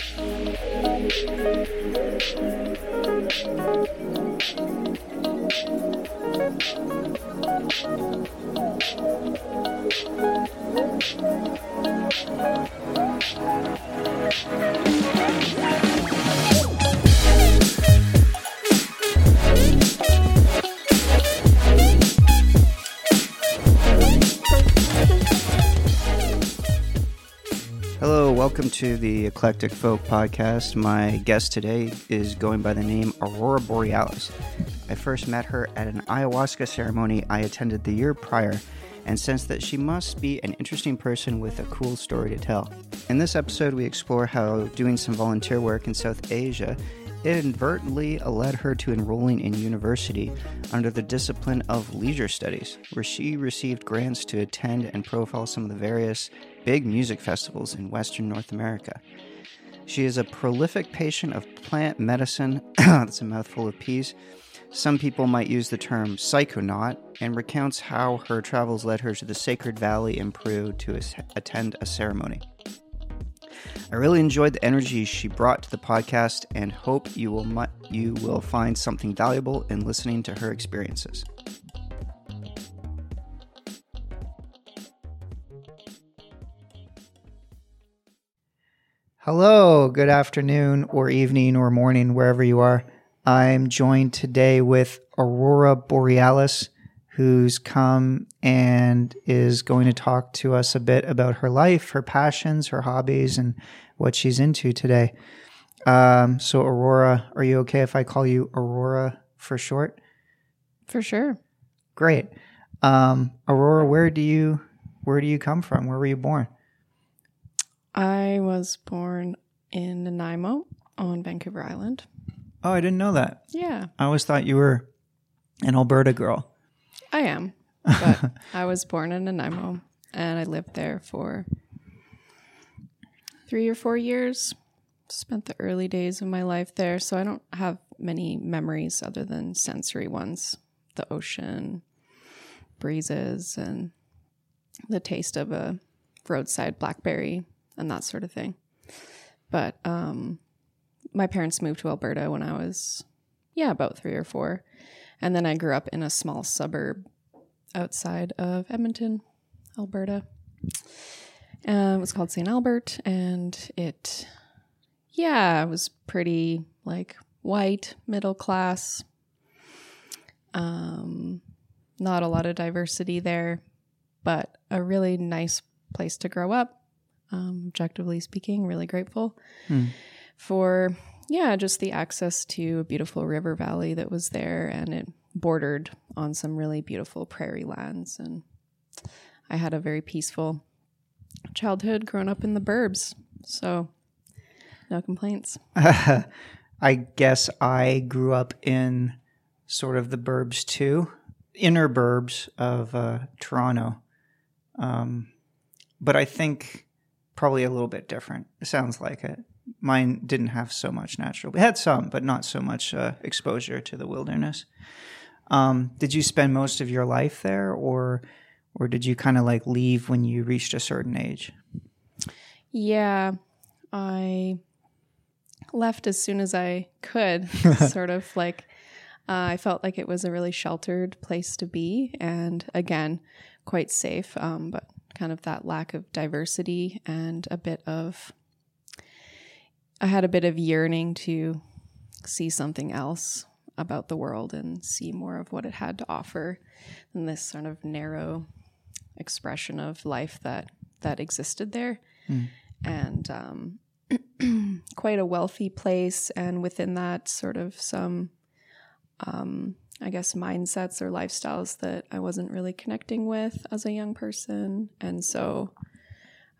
Hello, welcome to the Eclectic Folk Podcast. My guest today is going by the name Aurora Borealis. I first met her at an ayahuasca ceremony I attended the year prior and sensed that she must be an interesting person with a cool story to tell. In this episode, we explore how doing some volunteer work in South Asia inadvertently led her to enrolling in university under the discipline of leisure studies, where she received grants to attend and profile some of the various big music festivals in Western North America. She is a prolific patient of plant medicine, that's a mouthful of peas. Some people might use the term psychonaut, and recounts how her travels led her to the Sacred Valley in Peru to attend a ceremony. I really enjoyed the energy she brought to the podcast and hope you will mu- you will find something valuable in listening to her experiences. Hello, good afternoon or evening or morning wherever you are. I'm joined today with Aurora Borealis who's come and is going to talk to us a bit about her life, her passions, her hobbies, and what she's into today. Um, so, Aurora, are you okay if I call you Aurora for short? For sure. Great. Um, Aurora, where do you where do you come from? Where were you born? I was born in Nanaimo on Vancouver Island. Oh, I didn't know that. Yeah, I always thought you were an Alberta girl. I am. But I was born in Nanaimo and I lived there for three or four years. Spent the early days of my life there. So I don't have many memories other than sensory ones the ocean, breezes, and the taste of a roadside blackberry and that sort of thing. But um, my parents moved to Alberta when I was, yeah, about three or four. And then I grew up in a small suburb outside of Edmonton, Alberta. Uh, it was called St. Albert, and it, yeah, it was pretty like white, middle class. Um, not a lot of diversity there, but a really nice place to grow up. Um, objectively speaking, really grateful for yeah, just the access to a beautiful river valley that was there, and it bordered on some really beautiful prairie lands. And I had a very peaceful childhood growing up in the burbs, so no complaints. I guess I grew up in sort of the burbs too, inner burbs of uh, Toronto. Um, but I think probably a little bit different. It sounds like it. Mine didn't have so much natural. We had some, but not so much uh, exposure to the wilderness. Um, did you spend most of your life there, or or did you kind of like leave when you reached a certain age? Yeah, I left as soon as I could, sort of like uh, I felt like it was a really sheltered place to be, and again, quite safe, um, but kind of that lack of diversity and a bit of. I had a bit of yearning to see something else about the world and see more of what it had to offer than this sort of narrow expression of life that that existed there and um, quite a wealthy place and within that sort of some um, i guess mindsets or lifestyles that i wasn't really connecting with as a young person. And so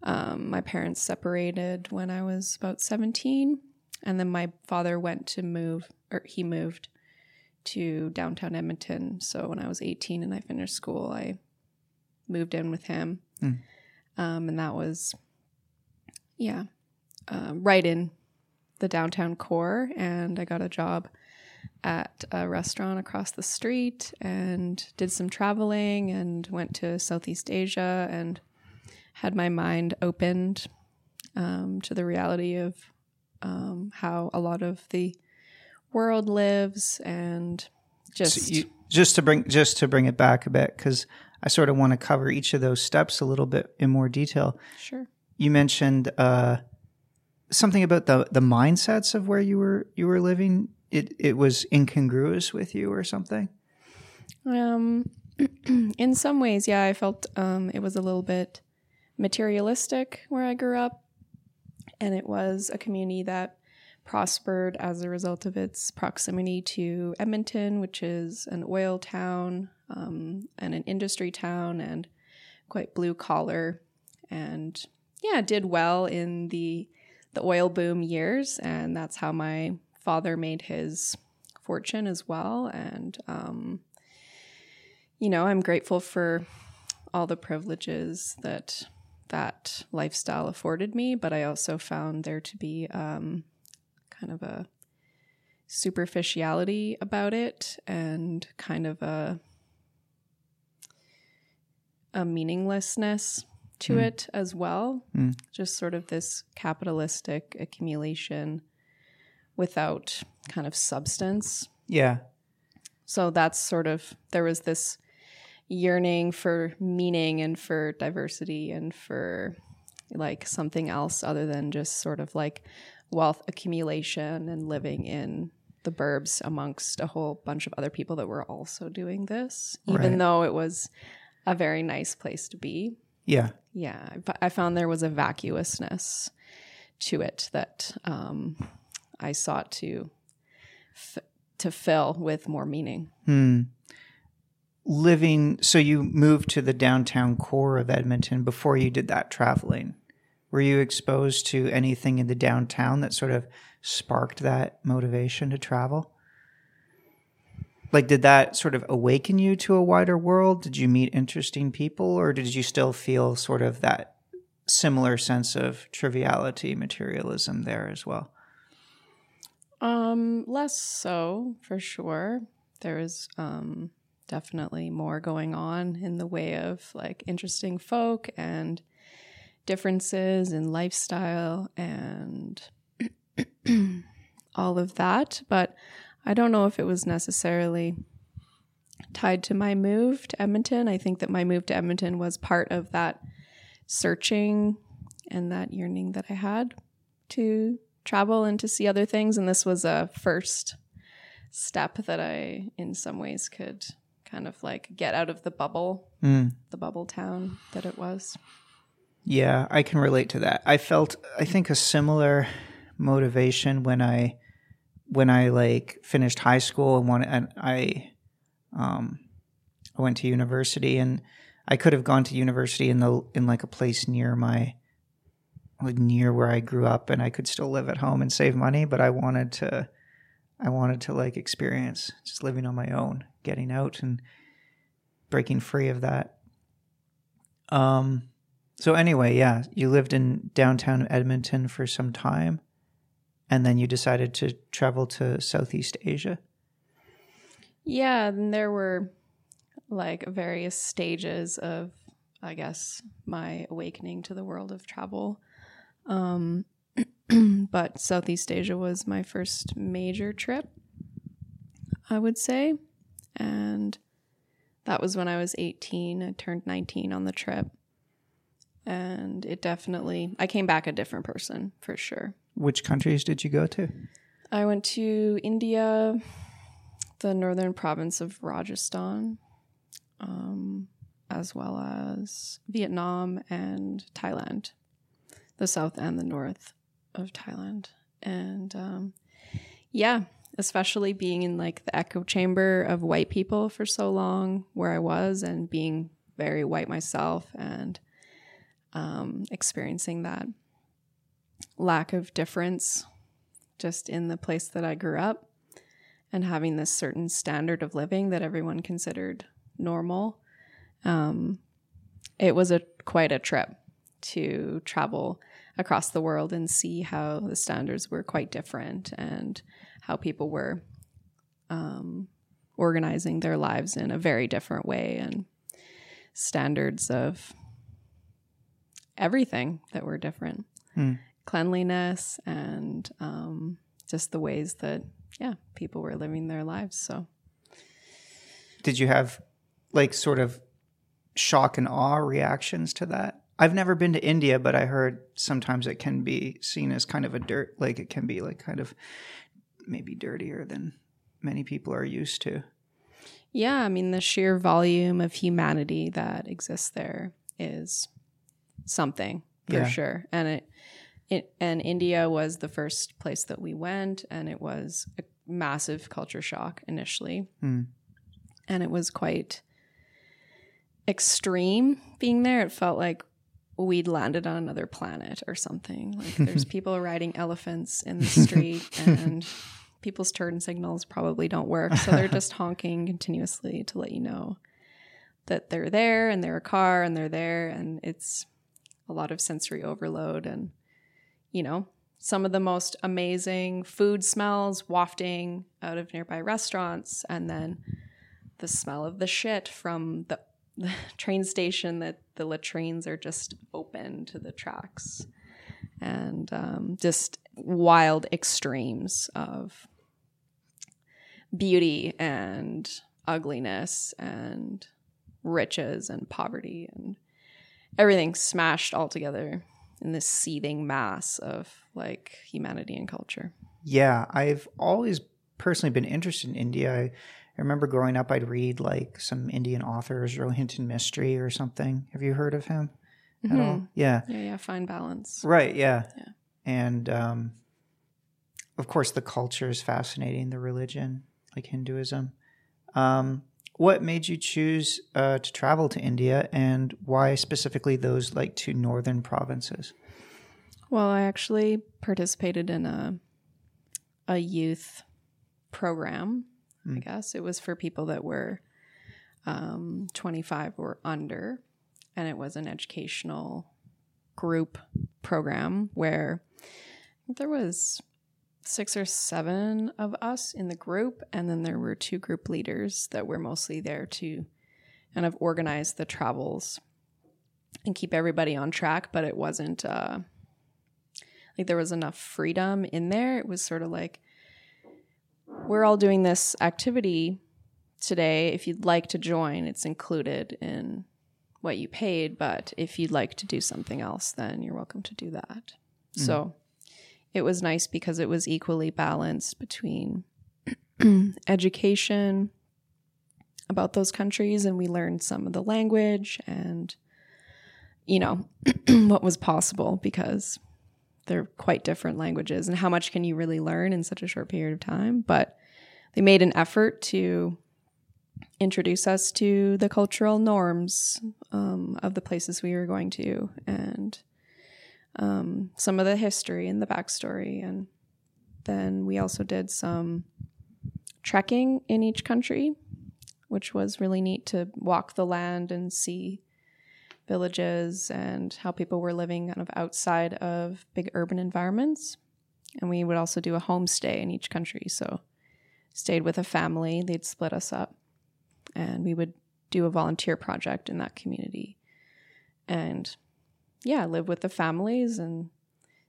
um, my parents separated when i was about 17 and then my father went to move or he moved to downtown edmonton. So when i was 18 and i finished school i moved in with him. Um, and that was yeah um, right in the downtown core and i got a job at a restaurant across the street and did some traveling and went to southeast asia and had my mind opened um, to the reality of um, how a lot of the world lives and just So you, just to bring just to bring it back a bit because I sort of want to cover each of those steps a little bit in more detail. sure. You mentioned uh, something about the the mindsets of where you were you were living. It it was incongruous with you or something. Um, in some ways, yeah, I felt um, it was a little bit materialistic where I grew up, and it was a community that prospered as a result of its proximity to Edmonton, which is an oil town um, and an industry town, and quite blue collar, and yeah, did well in the the oil boom years, and that's how my father made his fortune as well, and um, you know, I'm grateful for all the privileges that that lifestyle afforded me, but I also found there to be um, kind of a superficiality about it and kind of a a meaninglessness to Mm. it as well. Mm. Just sort of this capitalistic accumulation without kind of substance. Yeah. So that's sort of there was this yearning for meaning and for diversity and for like something else other than just sort of like wealth accumulation and living in the burbs amongst a whole bunch of other people that were also doing this, even Right. though it was a very nice place to be. Yeah. Yeah, I found there was a vacuousness to it that um, I sought to f- to fill with more meaning. Hmm. Living, so you moved to the downtown core of Edmonton before you did that traveling. Were you exposed to anything in the downtown that sort of sparked that motivation to travel? Like, did that sort of awaken you to a wider world? Did you meet interesting people, or did you still feel sort of that similar sense of triviality, materialism there as well? Um, less so for sure. There is um definitely more going on in the way of like interesting folk and differences in lifestyle and all of that, but I don't know if it was necessarily tied to my move to Edmonton. I think that my move to Edmonton was part of that searching and that yearning that I had to travel and to see other things. And this was a first step that I, in some ways, could kind of like get out of the bubble, Mm. the bubble town that it was. Yeah, I can relate to that. I felt I think a similar motivation when I when I like finished high school and wanted and I um I went to university and I could have gone to university in the in like a place near my near where I grew up and I could still live at home and save money, but I wanted to I wanted to like experience just living on my own, getting out and breaking free of that. Um so anyway, yeah, you lived in downtown Edmonton for some time, and then you decided to travel to Southeast Asia. Yeah, and there were like various stages of, I guess, my awakening to the world of travel. Um, but Southeast Asia was my first major trip, I would say. And that was when I was 18. I turned 19 on the trip. And it definitely, I came back a different person for sure. Which countries did you go to? I went to India, the northern province of Rajasthan, um, as well as Vietnam and Thailand, the south and the north of Thailand. And um, yeah, especially being in like the echo chamber of white people for so long, where I was, and being very white myself and um, experiencing that lack of difference just in the place that I grew up and having this certain standard of living that everyone considered normal. Um, it was a quite a trip to travel across the world and see how the standards were quite different and how people were um, organizing their lives in a very different way and standards of everything that were different. Hmm. cleanliness and um, just the ways that yeah people were living their lives. So, did you have like sort of shock and awe reactions to that? I've never been to India, but I heard sometimes it can be seen as kind of a dirt, like it can be like kind of maybe dirtier than many people are used to. Yeah, I mean, the sheer volume of humanity that exists there is something for yeah. sure. And it, it, and India was the first place that we went, and it was a massive culture shock initially. Mm. And it was quite extreme being there. It felt like we'd landed on another planet or something. Like there's people riding elephants in the street and people's turn signals probably don't work. So they're just honking continuously to let you know that they're there and they're a car and they're there. And it's a lot of sensory overload and, you know, some of the most amazing food smells wafting out of nearby restaurants and then the smell of the shit from the the train station that the latrines are just open to the tracks and um, just wild extremes of beauty and ugliness and riches and poverty and everything smashed all together in this seething mass of like humanity and culture. Yeah, I've always personally been interested in India. I I remember growing up, I'd read like some Indian authors, Rohinton Mistry or something. Have you heard of him mm-hmm. at all? Yeah. Yeah, yeah. Fine balance. Right. Yeah. Yeah. And um, of course, the culture is fascinating. The religion, like Hinduism. Um, what made you choose uh, to travel to India, and why specifically those like two northern provinces? Well, I actually participated in a a youth program mm. I guess. It was for people that were um, 25 or under, and it was an educational group program where there was six or seven of us in the group, and then there were two group leaders that were mostly there to kind of organize the travels and keep everybody on track. But it wasn't uh, like there was enough freedom in there. It was sort of like we're all doing this activity today. If you'd like to join, it's included in what you paid. But if you'd like to do something else, then you're welcome to do that. Mm. So it was nice because it was equally balanced between education about those countries and we learned some of the language and you know what was possible because they're quite different languages and how much can you really learn in such a short period of time? But they made an effort to introduce us to the cultural norms um, of the places we were going to and um, some of the history and the backstory. And then we also did some trekking in each country which was really neat to walk the land and see villages and how people were living kind of outside of big urban environments. And we would also do a homestay in each country. So stayed with a family, they'd split us up, and we would do a volunteer project in that community. And yeah, live with the families and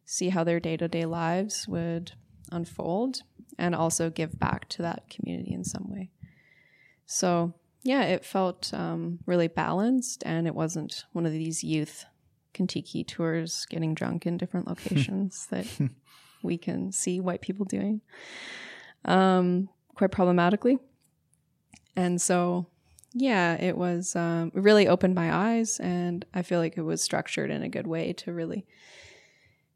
see how their day to day lives would unfold and also give back to that community in some way. So yeah, it felt um, really balanced, and it wasn't one of these youth Kentucky tours getting drunk in different locations that we can see white people doing um, quite problematically. And so, yeah, it was um, it really opened my eyes, and I feel like it was structured in a good way to really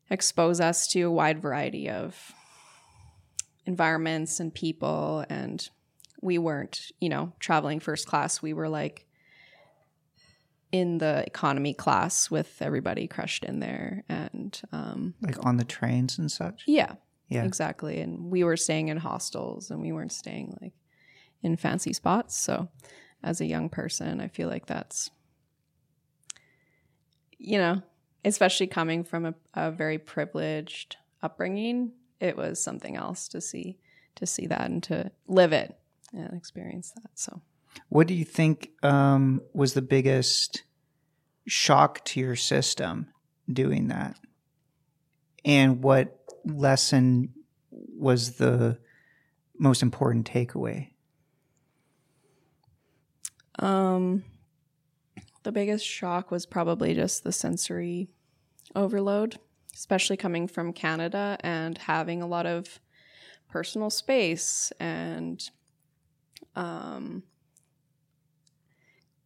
expose us to a wide variety of environments and people and we weren't, you know, traveling first class. We were like in the economy class with everybody crushed in there and um like on the trains and such. Yeah. Yeah. Exactly. And we were staying in hostels and we weren't staying like in fancy spots. So as a young person, I feel like that's you know, especially coming from a, a very privileged upbringing, it was something else to see to see that and to live it and experience that. So, what do you think um, was the biggest shock to your system doing that? And what lesson was the most important takeaway? Um, the biggest shock was probably just the sensory overload, especially coming from Canada and having a lot of personal space and, um,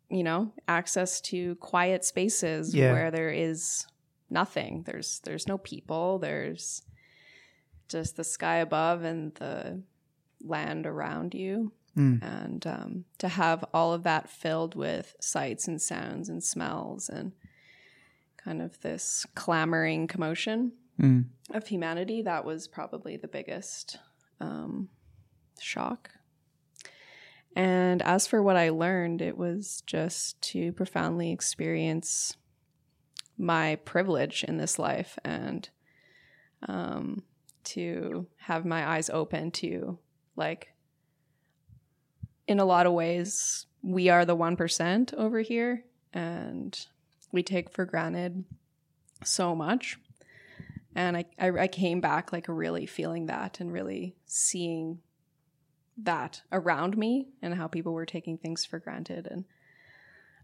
you know, access to quiet spaces Yeah. where there is nothing. There's there's no people. There's just the sky above and the land around you Mm. and um, to have all of that filled with sights and sounds and smells and kind of this clamoring commotion Mm. of humanity that was probably the biggest um, shock and as for what i learned it was just to profoundly experience my privilege in this life and um, to have my eyes open to like in a lot of ways, we are the 1% over here and we take for granted so much. And I, I, I came back like really feeling that and really seeing that around me and how people were taking things for granted. And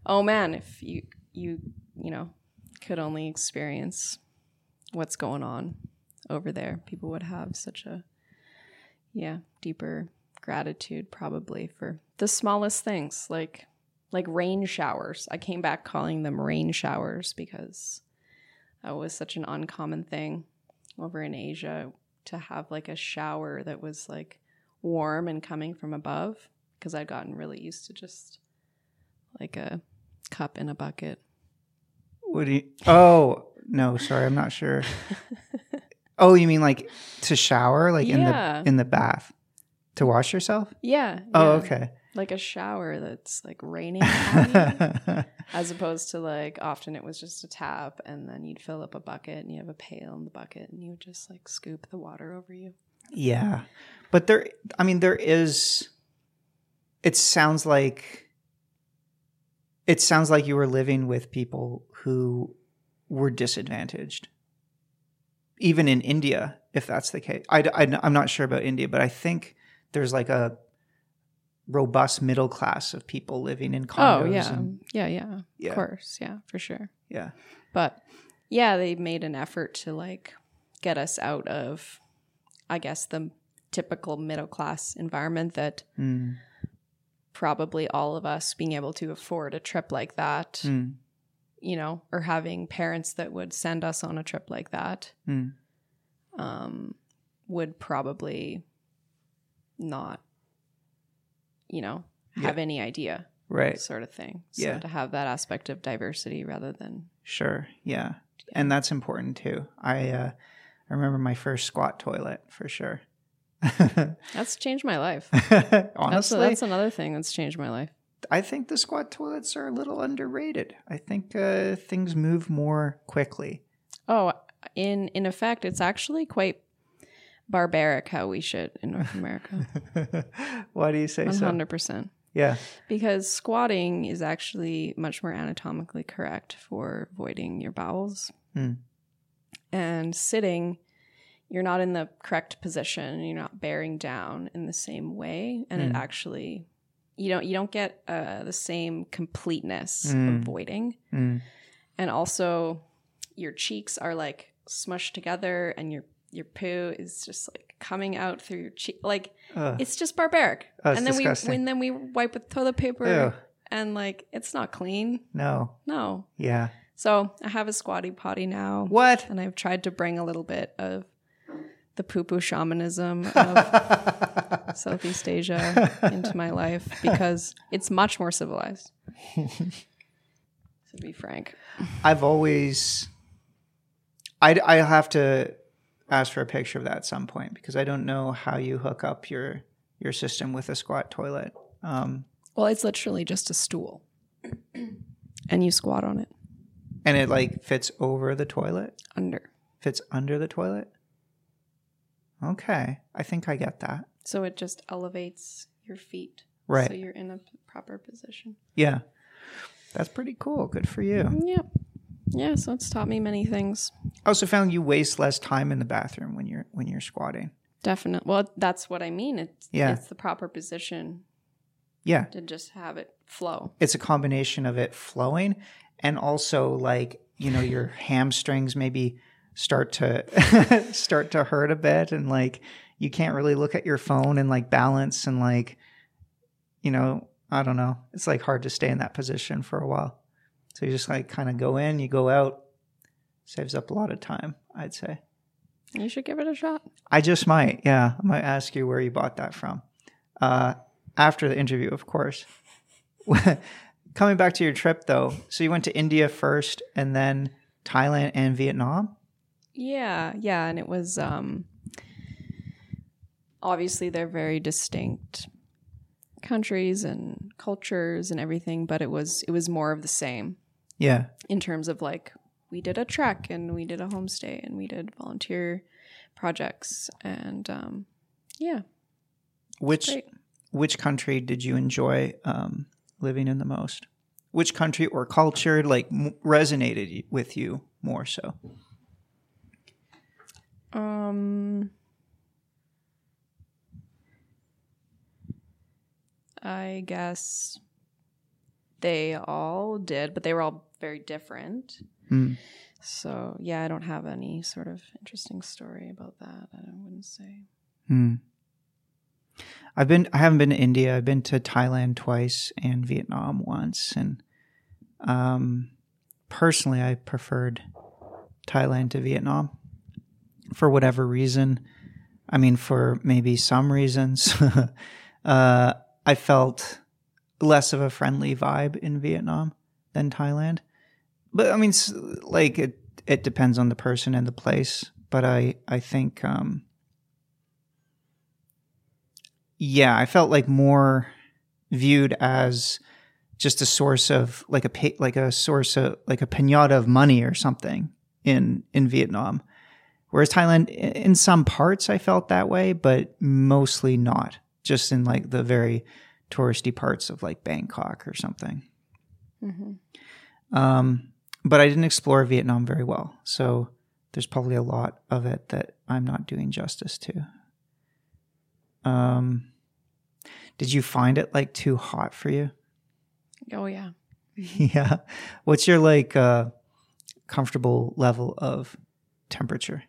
oh man, if you, you, you know, could only experience what's going on over there, people would have such a, yeah, deeper gratitude probably for the smallest things like like rain showers. I came back calling them rain showers because that was such an uncommon thing over in Asia to have like a shower that was like warm and coming from above because I'd gotten really used to just like a cup in a bucket. What do you? Oh no, sorry, I'm not sure. oh, you mean like to shower, like Yeah. in the in the bath to wash yourself? Yeah. Oh, yeah. okay. Like a shower that's like raining as opposed to like often it was just a tap and then you'd fill up a bucket and you have a pail in the bucket and you would just like scoop the water over you. Yeah, but there. I mean, there is. It sounds like. It sounds like you were living with people who were disadvantaged. Even in India, if that's the case, I, I, I'm not sure about India, but I think there's like a robust middle class of people living in oh, condos. oh yeah. and- yeah, yeah. Yeah. Of course, yeah, for sure. yeah. But yeah, they made an effort to like get us out of I guess the typical middle class environment that Mm. probably all of us being able to afford a trip like that, Mm. you know, or having parents that would send us on a trip like that. Mm. um, would probably not, you know, have any idea, Right. sort of thing. So Yeah. to have that aspect of diversity rather than Sure. Yeah. And that's important too. I uh, I remember my first squat toilet for sure. that's changed my life. That's, Honestly, that's another thing that's changed my life. I think the squat toilets are a little underrated. I think uh, things move more quickly. Oh, in in effect, it's actually quite barbaric how we shit in North America. Why do you say One so? hundred percent. Yeah. Because squatting is actually much more anatomically correct for voiding your bowels. Hmm. And sitting, you're not in the correct position. You're not bearing down in the same way, and it Hmm. actually you don't you don't get uh, the same completeness Hmm. of voiding. Mm. And also, your cheeks are like smushed together, and your your poo is just like coming out through your cheek. Like Ugh. it's just barbaric. Oh, it's and then disgusting. we when then we wipe with toilet paper Ew. and like it's not clean. No. No. Yeah. So I have a squatty potty now. What? And I've tried to bring a little bit of the poo poo shamanism of Southeast Asia into my life because it's much more civilized. to be frank. I've always. I I have to ask for a picture of that at some point because I don't know how you hook up your your system with a squat toilet. Um, Well, it's literally just a stool. and you squat on it and it like fits over the toilet, under. fits under the toilet. Okay, I think I get that. So it just elevates your feet. Right. So you're in a proper position. Yeah, that's pretty cool. Good for you. Yep. Yeah, so it's taught me many things. I also found you waste less time in the bathroom when you're when you're squatting. Definitely. Well, that's what I mean. It's Yeah. it's the proper position Yeah, to just have it flow. it's a combination of it flowing and also like you know your hamstrings maybe start to start to hurt a bit and like you can't really look at your phone and like balance and like you know i don't know it's like hard to stay in that position for a while so you just like kind of go in you go out saves up a lot of time i'd say You should give it a shot. I just might. Yeah, I might ask you where you bought that from. Uh, after the interview, of course. Coming back to your trip, though, so you went to India first, and then Thailand and Vietnam. Yeah, yeah, and it was um obviously they're very distinct countries and cultures and everything, but it was it was more of the same. Yeah, in terms of like we did a trek and we did a homestay and we did volunteer projects and um yeah, which which country did you enjoy um, living in the most? Which country or culture like m- resonated with you more so? Um, I guess they all did, but they were all very different. Hmm. So yeah, I don't have any sort of interesting story about that. I wouldn't say. Hmm. I've been I haven't been to India. I've been to Thailand twice and Vietnam once and um personally I preferred Thailand to Vietnam for whatever reason. I mean for maybe some reasons uh I felt less of a friendly vibe in Vietnam than Thailand. But I mean like it it depends on the person and the place, but I I think um yeah, I felt like more viewed as just a source of like a pa- like a source of like a pinata of money or something in in Vietnam. Whereas Thailand, in some parts, I felt that way, but mostly not. Just in like the very touristy parts of like Bangkok or something. hmm Um, but I didn't explore Vietnam very well, so there's probably a lot of it that I'm not doing justice to. Um, did you find it like too hot for you? Oh yeah. yeah. What's your like uh, comfortable level of temperature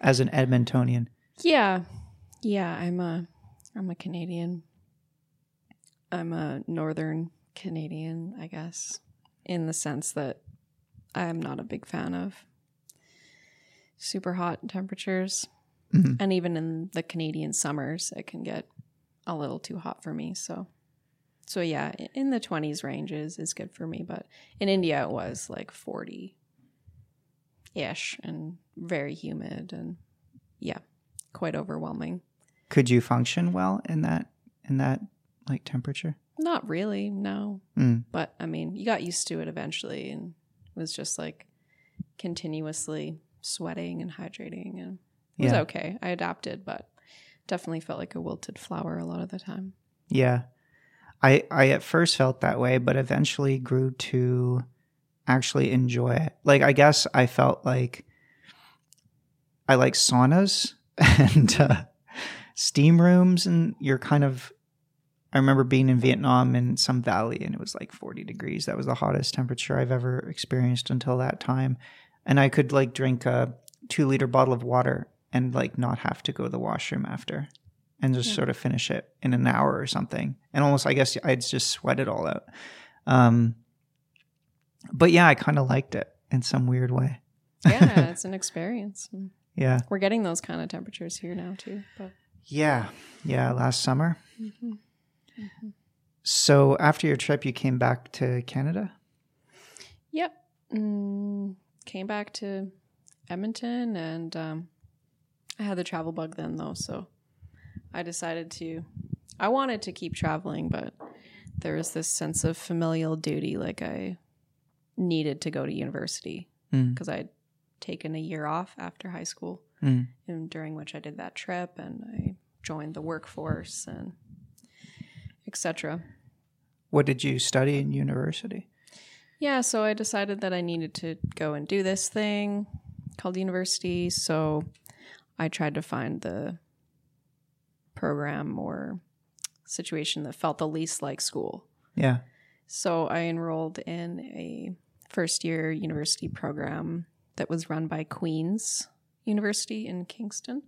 as an Edmontonian? Yeah. Yeah, I'm a I'm a Canadian. I'm a northern Canadian, I guess, in the sense that I'm not a big fan of super hot temperatures. Mhm. And even in the Canadian summers, it can get a little too hot for me, so so yeah, in the 20s ranges is good for me, but in India it was like 40 ish and very humid and yeah, quite overwhelming. Could you function well in that in that like temperature? Not really, no. Mm. But I mean, you got used to it eventually and it was just like continuously sweating and hydrating and it was Yeah. okay. I adapted, but definitely felt like a wilted flower a lot of the time. Yeah. I I at first felt that way, but eventually grew to actually enjoy it. Like I guess I felt like I like saunas and uh, steam rooms and you're kind of I remember being in Vietnam in some valley and it was like 40 degrees. That was the hottest temperature I've ever experienced until that time. And I could like drink a 2 liter bottle of water and like not have to go to the washroom after and just Yeah. sort of finish it in an hour or something. And almost, I guess, I'd just sweat it all out. Um, but yeah, I kind of liked it in some weird way. Yeah, it's an experience. Yeah, We're getting those kind of temperatures here now too. But yeah, yeah. Last summer. Mhm. So after your trip, you came back to Canada. Yep. Mm, came back to Edmonton and um, I had the travel bug then though, so I decided to I wanted to keep traveling, but there was this sense of familial duty like I needed to go to university Mm. because I'd taken a year off after high school Mm. and during which I did that trip and I joined the workforce and etc. What did you study in university? Yeah, so I decided that I needed to go and do this thing called university. So I tried to find the program or situation that felt the least like school. Yeah. So I enrolled in a first year university program that was run by Queen's University in Kingston.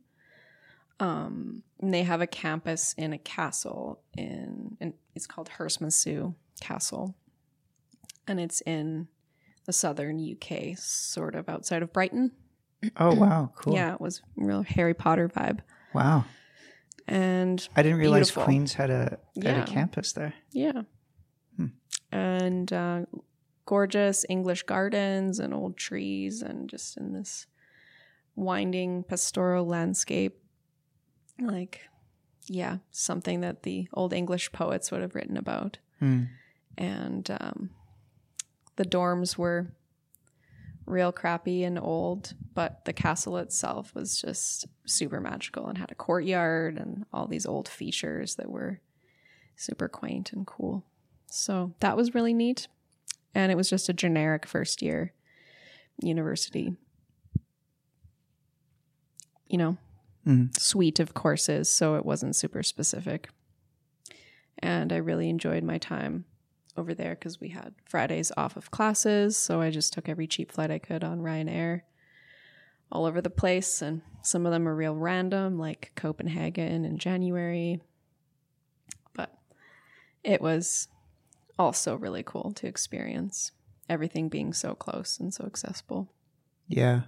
Um, and they have a campus in a castle in, in it's called Herstmonceux Castle, and it's in the southern UK, sort of outside of Brighton. Oh wow, cool. Yeah, it was real Harry Potter vibe, Wow. and I didn't realize Beautiful. Queens had a had Yeah. a campus there. Yeah. Hmm. And uh, gorgeous English gardens and old trees, and just in this winding pastoral landscape. Like, yeah, something that the old English poets would have written about. Hmm. And um, the dorms were real crappy and old, but the castle itself was just super magical and had a courtyard and all these old features that were super quaint and cool. So that was really neat. And it was just a generic first year university, you know, Mhm. suite of courses. So it wasn't super specific. And I really enjoyed my time over there because we had Fridays off of classes. So I just took every cheap flight I could on Ryanair all over the place. And some of them are real random, like Copenhagen in January. But it was also really cool to experience everything being so close and so accessible. Yeah.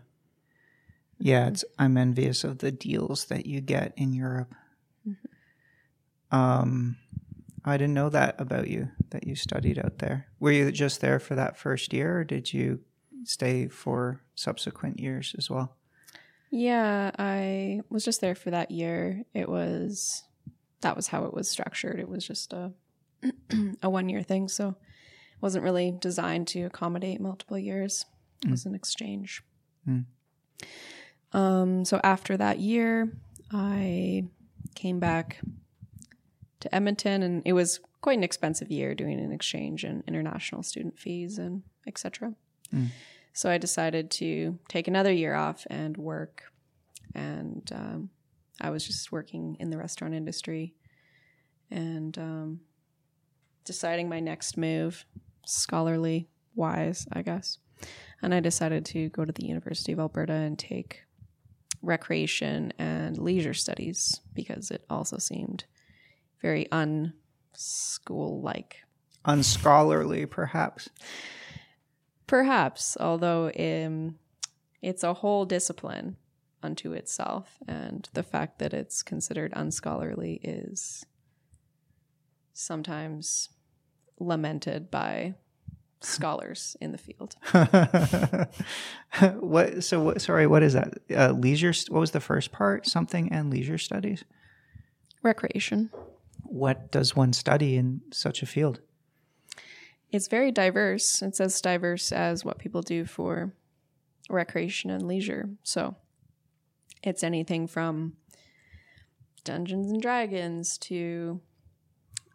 Yeah, it's I'm envious of the deals that you get in Europe. Um I didn't know that about you that you studied out there. Were you just there for that first year or did you stay for subsequent years as well? Yeah, I was just there for that year. It was that was how it was structured. It was just a a one year thing, so it wasn't really designed to accommodate multiple years. It was an exchange. Mm. Um, so after that year, I came back to Edmonton, and it was quite an expensive year doing an exchange and international student fees and etc. Mm. So I decided to take another year off and work, and um, I was just working in the restaurant industry, and um, deciding my next move, scholarly wise, I guess. And I decided to go to the University of Alberta and take recreation and leisure studies because it also seemed very unschool like. Unscholarly perhaps. Perhaps, although um, it's a whole discipline unto itself, and the fact that it's considered unscholarly is sometimes lamented by scholars in the field. what so what sorry, what is that? Uh, leisure what was the first part? Something and leisure studies? Recreation. What does one study in such a field? It's very diverse. It's as diverse as what people do for recreation and leisure. So it's anything from Dungeons and Dragons to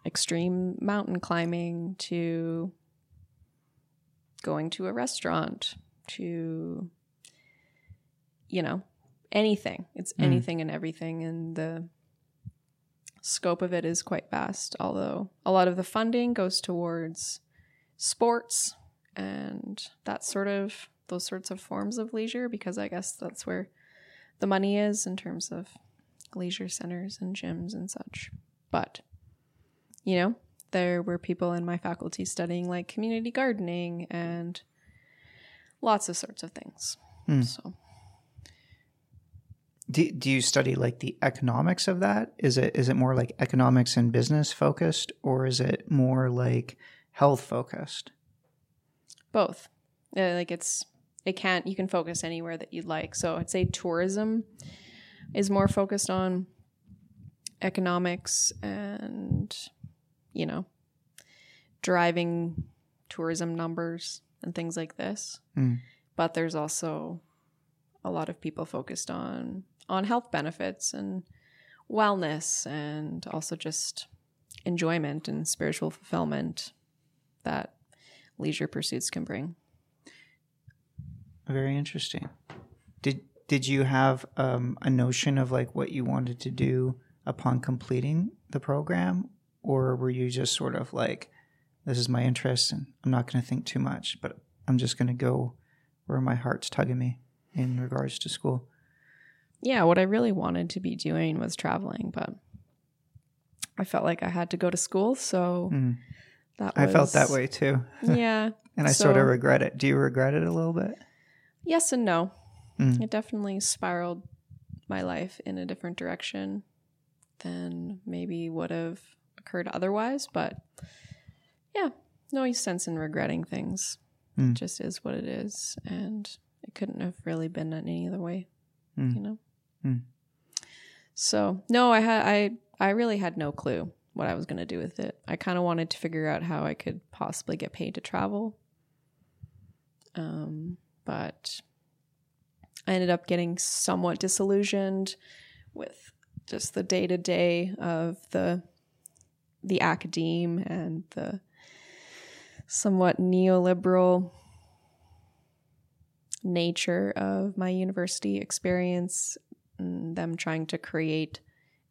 extreme mountain climbing to going to a restaurant to you know anything it's Mm. anything and everything and the scope of it is quite vast although a lot of the funding goes towards sports and that sort of those sorts of forms of leisure because i guess that's where the money is in terms of leisure centers and gyms and such but you know there were people in my faculty studying like community gardening and lots of sorts of things Hmm. so Do, do you study like the economics of that? Is it is it more like economics and business focused, or is it more like health focused? both Uh, like it's it can't you can focus anywhere that you'd like so i'd say tourism is more focused on economics and you know driving tourism numbers and things like this Mm. but there's also a lot of people focused on on health benefits and wellness and also just enjoyment and spiritual fulfillment that leisure pursuits can bring. Very interesting. Did did you have um, a notion of like what you wanted to do upon completing the program, or were you just sort of like, "This is my interest, and I'm not going to think too much, but I'm just going to go where my heart's tugging me in regards to school." Yeah, what I really wanted to be doing was traveling, but I felt like I had to go to school, so Mm. that I felt that way too, Yeah, and I sort of regret it. Do you regret it a little bit? yes and no. Mm. It definitely spiraled my life in a different direction than maybe would have occurred otherwise. But yeah, no sense in regretting things. Mm. It just is what it is. And it couldn't have really been done any other way, Mm. you know? Mm. So no, I had I I really had no clue what I was gonna do with it. I kinda wanted to figure out how I could possibly get paid to travel. Um, but I ended up getting somewhat disillusioned with just the day to day of the the academe and the somewhat neoliberal nature of my university experience them trying to create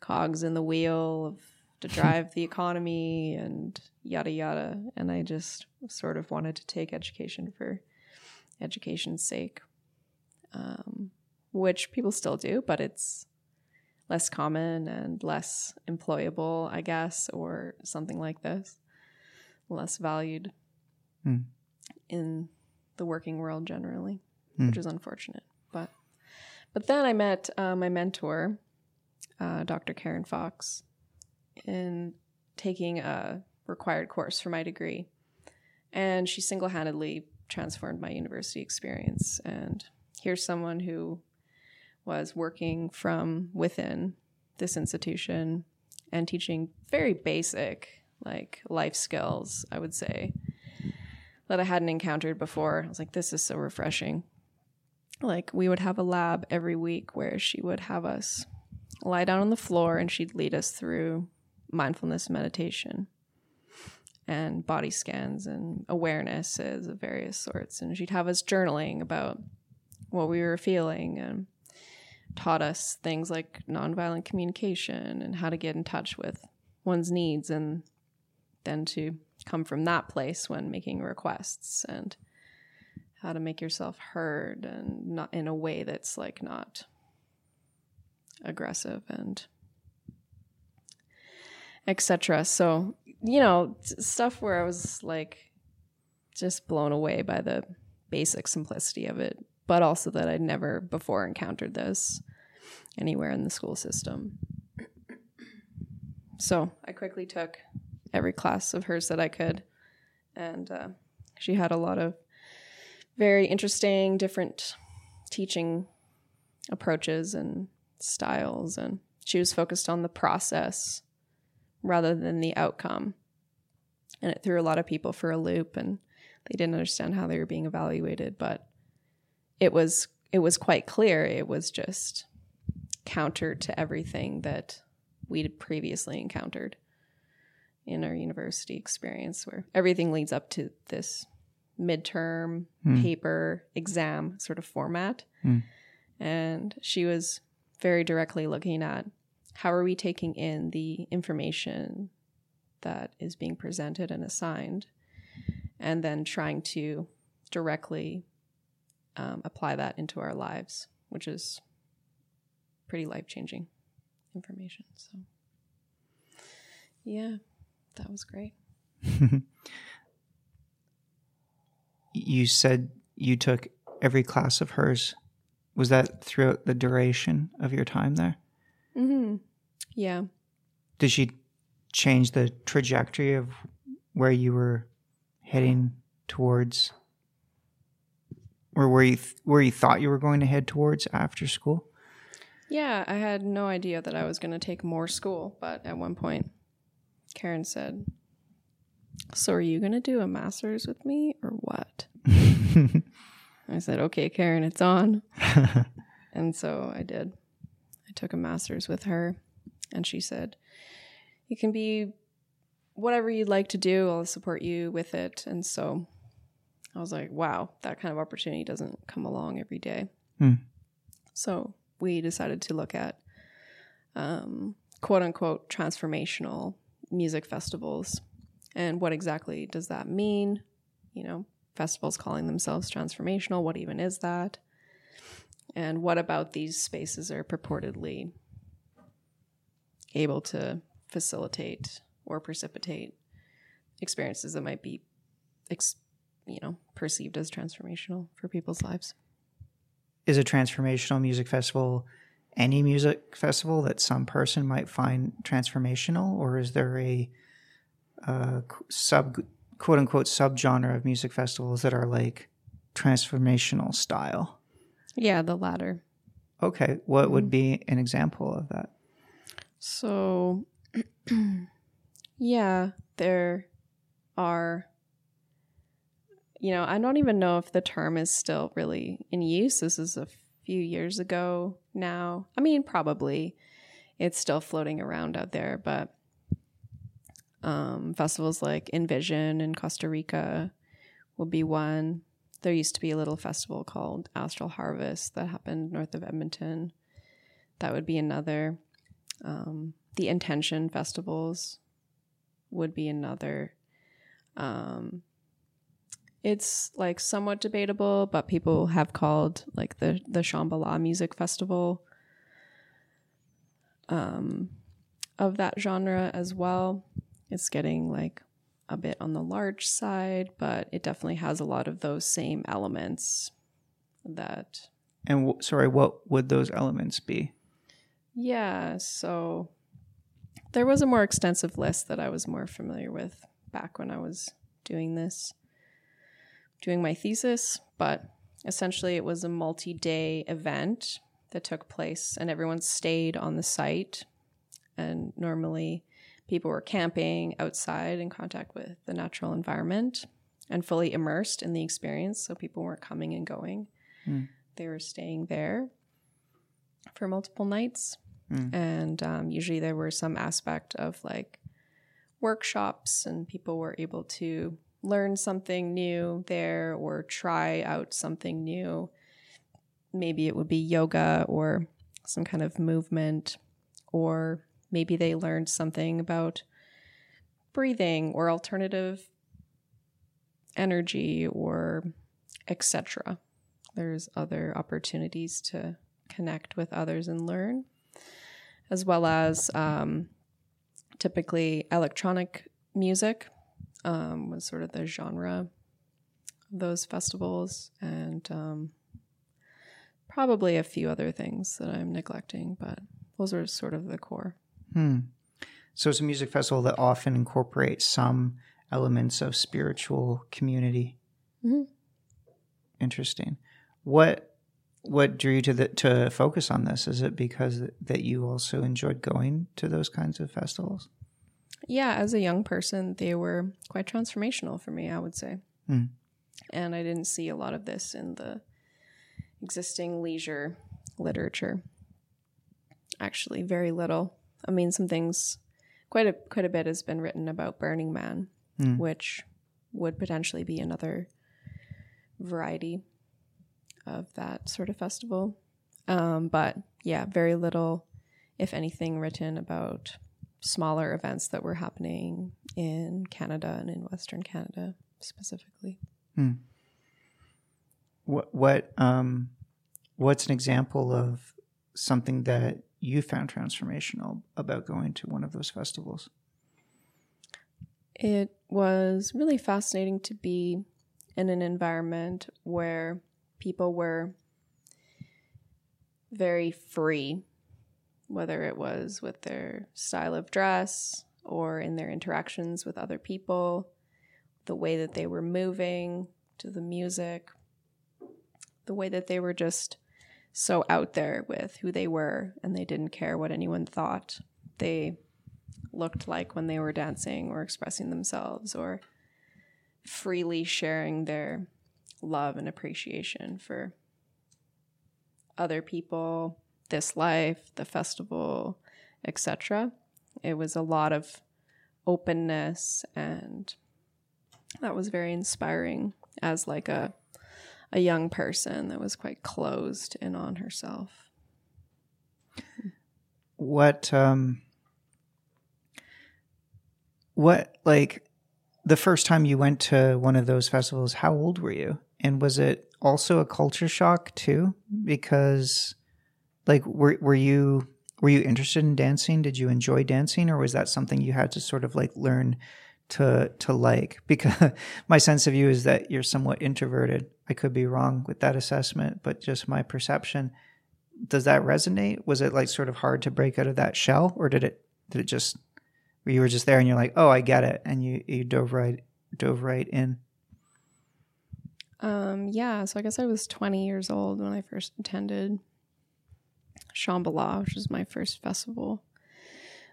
cogs in the wheel of to drive the economy and yada yada and i just sort of wanted to take education for education's sake um, which people still do but it's less common and less employable i guess or something like this less valued Hmm. in the working world generally Hmm. which is unfortunate but then i met uh, my mentor uh, dr karen fox in taking a required course for my degree. And she single-handedly transformed my university experience. And here's someone who was working from within this institution and teaching very basic like life skills i would say that i hadn't encountered before. I was like this is so refreshing like we would have a lab every week where she would have us lie down on the floor and she'd lead us through mindfulness meditation and body scans and awarenesses of various sorts. And she'd have us journaling about what we were feeling and taught us things like nonviolent communication and how to get in touch with one's needs and then to come from that place when making requests and how to make yourself heard and not in a way that's like not aggressive and etc so you know stuff where i was like just blown away by the basic simplicity of it but also that i'd never before encountered this anywhere in the school system. So i quickly took every class of hers that i could and uh, she had a lot of very interesting different teaching approaches and styles and she was focused on the process rather than the outcome. And it threw a lot of people for a loop and they didn't understand how they were being evaluated but it was it was quite clear. It was just counter to everything that we'd previously encountered in our university experience where everything leads up to this midterm Hmm. paper exam sort of format Hmm. and she was very directly looking at how are we taking in the information that is being presented and assigned and then trying to directly um, apply that into our lives which is pretty life-changing information so yeah that was great you said you took every class of hers. Was that throughout the duration of your time there? mm-hmm. yeah Did she change the trajectory of where you were heading towards, or where you th- where you thought you were going to head towards after school? Yeah, I had no idea that I was going to take more school, but at one point, Karen said, So are you going to do a master's with me or what? I said, Okay, Karen, it's on. And so I did. I took a master's with her, and she said, You can be whatever you'd like to do, I'll support you with it. And so I was like, wow, that kind of opportunity doesn't come along every day. Hmm. So we decided to look at um, quote unquote transformational music festivals. And what exactly does that mean? You know, festivals calling themselves transformational. What even is that? And what about these spaces are purportedly able to facilitate or precipitate experiences that might be, ex- you know, perceived as transformational for people's lives? Is a transformational music festival any music festival that some person might find transformational, or is there a uh, sub quote unquote subgenre of music festivals that are like transformational style? Yeah, the latter. Okay, what would mm. be an example of that? So, yeah, there are, you know, I don't even know if the term is still really in use. This is a few years ago now. I mean, probably it's still floating around out there, but um, festivals like Envision in Costa Rica will be one. There used to be a little festival called Astral Harvest that happened north of Edmonton. That would be another. Um, the Intention festivals would be another. Um, it's like somewhat debatable, but people have called like the the Shambhala Music Festival um, of that genre as well. It's getting like a bit on the large side, but it definitely has a lot of those same elements that. And w- sorry, what would those elements be? Yeah, so there was a more extensive list that I was more familiar with back when I was doing this doing my thesis, but essentially it was a multi day event that took place, and everyone stayed on the site. And normally, people were camping outside in contact with the natural environment and fully immersed in the experience. So people weren't coming and going, Mm. they were staying there for multiple nights. Mm. And um, usually, there were some aspect of like workshops, and people were able to learn something new there or try out something new. Maybe it would be yoga or some kind of movement, or maybe they learned something about breathing or alternative energy or etc. There's other opportunities to connect with others and learn, as well as um, typically electronic music um, was sort of the genre of those festivals, and um, probably a few other things that I'm neglecting, but those are sort of the core. Hmm. So it's a music festival that often incorporates some elements of spiritual community. Mhm. Interesting. What what drew you to the, to focus on this? Is it because that you also enjoyed going to those kinds of festivals? Yeah, as a young person, they were quite transformational for me, I would say. Hmm. And I didn't see a lot of this in the existing leisure literature. Actually, very little. I mean, some things, quite a quite a bit has been written about Burning Man, Hmm. which would potentially be another variety of that sort of festival. Um, but yeah, very little, if anything, written about smaller events that were happening in Canada and in Western Canada specifically. What what um what's an example of something that you found transformational about going to one of those festivals? It was really fascinating to be in an environment where people were very free, whether it was with their style of dress or in their interactions with other people, the way that they were moving to the music, the way that they were just so out there with who they were and they didn't care what anyone thought. They looked like when they were dancing or expressing themselves or freely sharing their love and appreciation for other people, this life, the festival, etc. It was a lot of openness and that was very inspiring as like a a young person that was quite closed in on herself. What um what like the first time you went to one of those festivals, how old were you? And was it also a culture shock too? Because like were were you were you interested in dancing? Did you enjoy dancing or was that something you had to sort of like learn to to like? Because my sense of you is that you're somewhat introverted. I could be wrong with that assessment, but just my perception. Does that resonate? Was it like sort of hard to break out of that shell or did it did it just you were just there and you're like, "Oh, I get it." And you you dove right dove right in. Um, yeah, so I guess I was 20 years old when I first attended Shambhala, which was my first festival,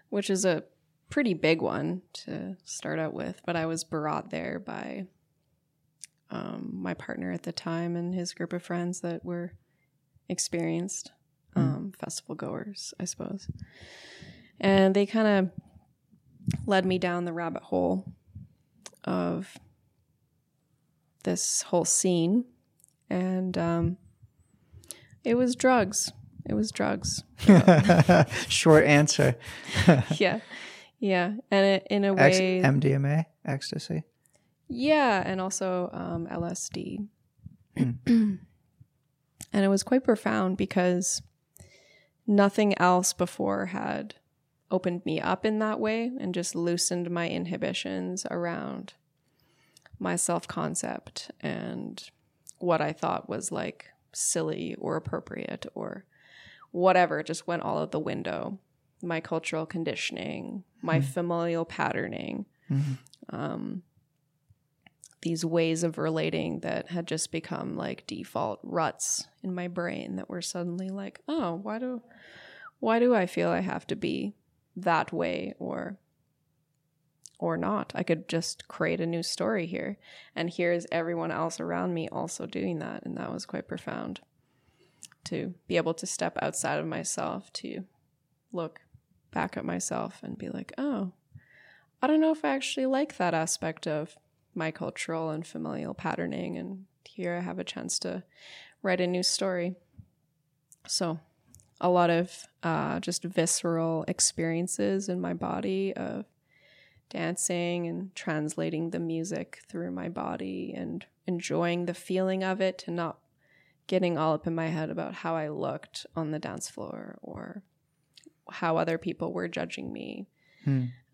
which is a pretty big one to start out with. But I was brought there by um, my partner at the time and his group of friends that were experienced um, festival goers, I suppose. And they kind of led me down the rabbit hole of this whole scene. And um, it was drugs. It was drugs. Short answer. yeah. Yeah. And it, in a Ex- way, MDMA, ecstasy. Yeah. And also um, LSD. and it was quite profound because nothing else before had opened me up in that way and just loosened my inhibitions around my self concept and what I thought was like silly or appropriate or whatever just went all out the window. My cultural conditioning, my familial patterning, um, these ways of relating that had just become like default ruts in my brain that were suddenly like, oh, why do, why do I feel I have to be that way or or not. I could just create a new story here. And here's everyone else around me also doing that. And that was quite profound to be able to step outside of myself, to look back at myself and be like, oh, I don't know if I actually like that aspect of my cultural and familial patterning. And here I have a chance to write a new story. So, a lot of uh, just visceral experiences in my body of dancing and translating the music through my body and enjoying the feeling of it and not getting all up in my head about how I looked on the dance floor or how other people were judging me.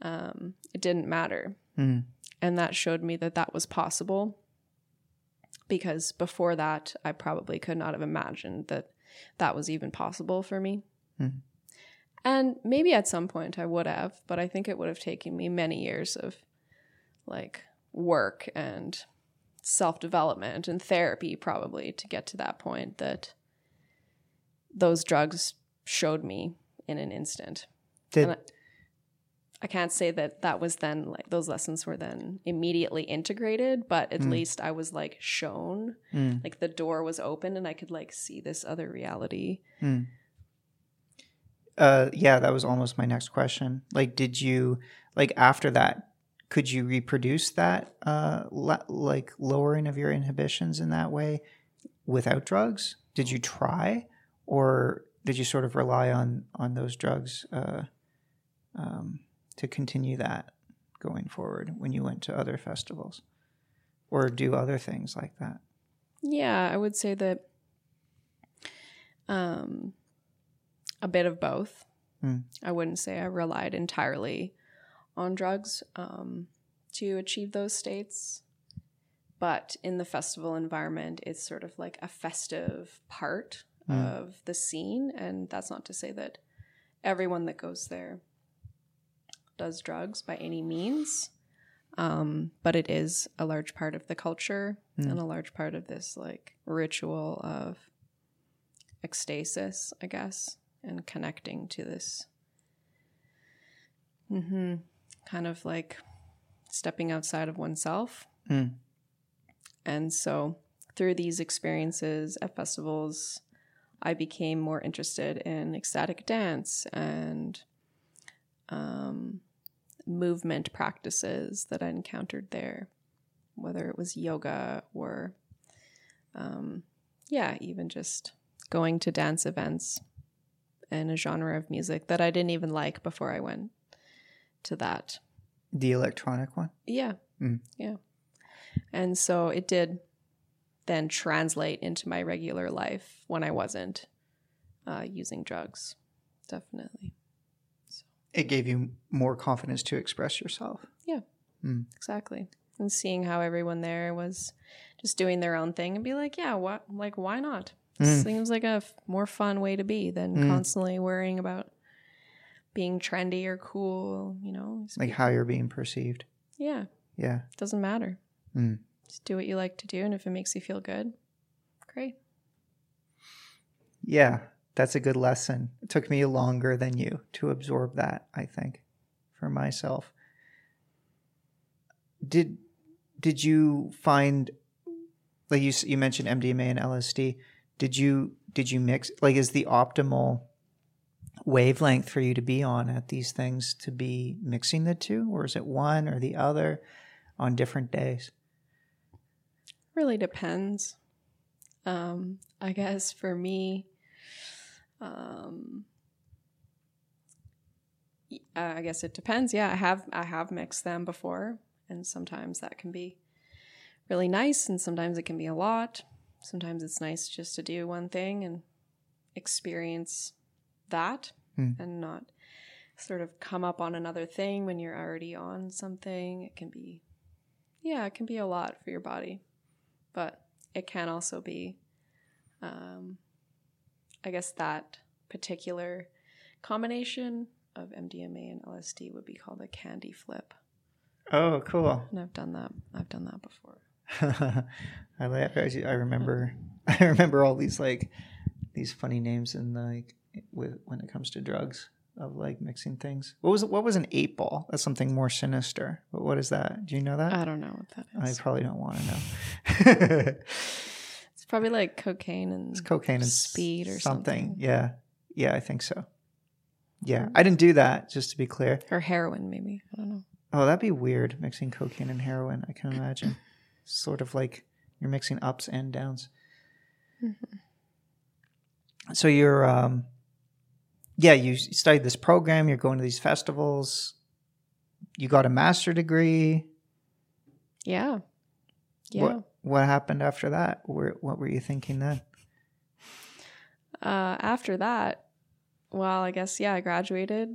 Um, it didn't matter. Mm. And that showed me that that was possible because before that, I probably could not have imagined that that was even possible for me. Mhm. And maybe at some point I would have, but I think it would have taken me many years of like work and self development and therapy, probably, to get to that point that those drugs showed me in an instant. Did I- I can't say that that was then like those lessons were then immediately integrated, but at least I was like shown, Mm. like the door was open and I could like see this other reality. uh yeah, that was almost my next question. Like did you like after that could you reproduce that uh la- like lowering of your inhibitions in that way without drugs? Did you try or did you sort of rely on on those drugs uh um to continue that going forward when you went to other festivals or do other things like that? Yeah, I would say that um a bit of both. Hmm. I wouldn't say I relied entirely on drugs um, to achieve those states. But in the festival environment, it's sort of like a festive part of the scene. And that's not to say that everyone that goes there does drugs by any means. Um, but it is a large part of the culture and a large part of this like ritual of ecstasis, I guess, and connecting to this hmm kind of like stepping outside of oneself. Mm. And so through these experiences at festivals, I became more interested in ecstatic dance and um, movement practices that I encountered there. whether it was yoga or, um, yeah, even just going to dance events and a genre of music that I didn't even like before I went to that. The electronic one? Yeah. Mm. Yeah. And so it did then translate into my regular life when I wasn't uh, using drugs. Definitely. It gave you more confidence to express yourself. Yeah. Exactly. And seeing how everyone there was just doing their own thing and be like, yeah, what, like, why not? Mm. Seems like a f- more fun way to be than Mm. constantly worrying about being trendy or cool, you know? Like how you're being perceived. yeah, Yeah. doesn't matter. Mm. Just do what you like to do. And if it makes you feel good, great. Yeah. That's a good lesson. It took me longer than you to absorb that, I think, for myself. Did did you find like you you mentioned MDMA and LSD? Did you did you mix like is the optimal wavelength for you to be on at these things to be mixing the two or is it one or the other on different days? Really depends. Um, I guess for me, um, uh, I guess it depends. Yeah, I have I have mixed them before, and sometimes that can be really nice, and sometimes it can be a lot. Sometimes it's nice just to do one thing and experience that, Hmm. and not sort of come up on another thing when you're already on something. It can be, yeah, it can be a lot for your body but it can also be um, i guess that particular combination of mdma and lsd would be called a candy flip Oh, cool. and i've done that i've done that before I like. I remember. I remember all these like these funny names in like with when it comes to drugs of like mixing things. What was what was an eight ball? That's something more sinister. But what is that? Do you know that? i don't know what that I probably don't want to know. probably like cocaine and it's cocaine and speed or something. something Yeah, yeah, I think so. Yeah, I didn't do that. Just to be clear. or heroin maybe i don't know Oh, that'd be weird mixing cocaine and heroin. I can imagine. sort of like you're mixing ups and downs. So you're, um, yeah, you studied this program. You're going to these festivals. You got a master degree. yeah yeah What What happened after that? Where, what were you thinking then? uh, after that well i guess yeah i graduated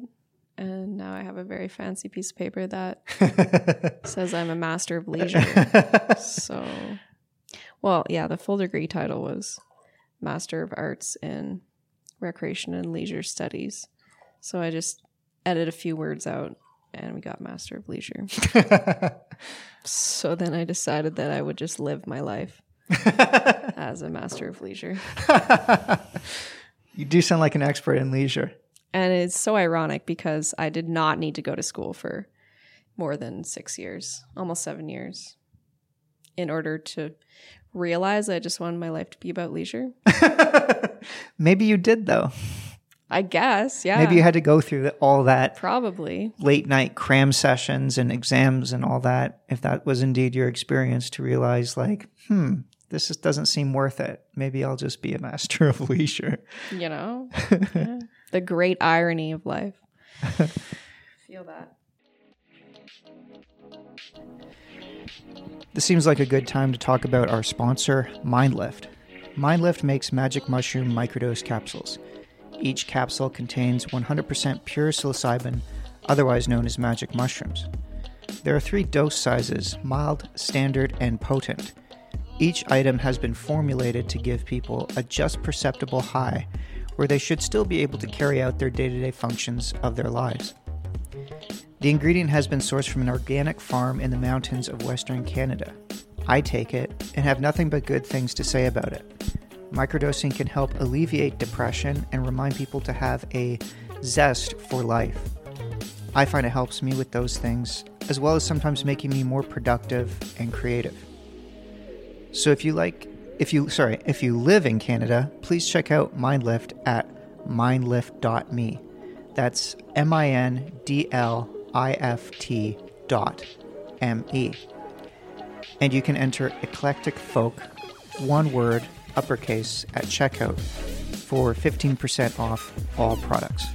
and now i have a very fancy piece of paper that says i'm a master of leisure So, well, yeah, the full degree title was Master of Arts in Recreation and Leisure Studies. So I just edited a few words out and we got Master of Leisure. So then I decided that I would just live my life as a Master of Leisure. you do sound like an expert in leisure. And it's so ironic because I did not need to go to school for more than six years, almost seven years, in order to realize I just wanted my life to be about leisure. Maybe you did though. I guess, yeah. Maybe you had to go through all that Probably. late night cram sessions and exams and all that, if that was indeed your experience, to realize, like, hmm, this just doesn't seem worth it. Maybe I'll just be a master of leisure. You know? Yeah. The great irony of life. Feel that. This seems like a good time to talk about our sponsor, MindLift. MindLift makes magic mushroom microdose capsules. Each capsule contains 100% pure psilocybin, otherwise known as magic mushrooms. There are three dose sizes mild, standard, and potent. Each item has been formulated to give people a just perceptible high where they should still be able to carry out their day to day functions of their lives. The ingredient has been sourced from an organic farm in the mountains of Western Canada. I take it and have nothing but good things to say about it. Microdosing can help alleviate depression and remind people to have a zest for life. I find it helps me with those things, as well as sometimes making me more productive and creative. So if you like, if you, sorry, if you live in Canada, please check out MindLift at mindlift.me. That's M I N D L I F T dot M E. and you can enter eclectic folk, one word, uppercase, at checkout for 15% off all products.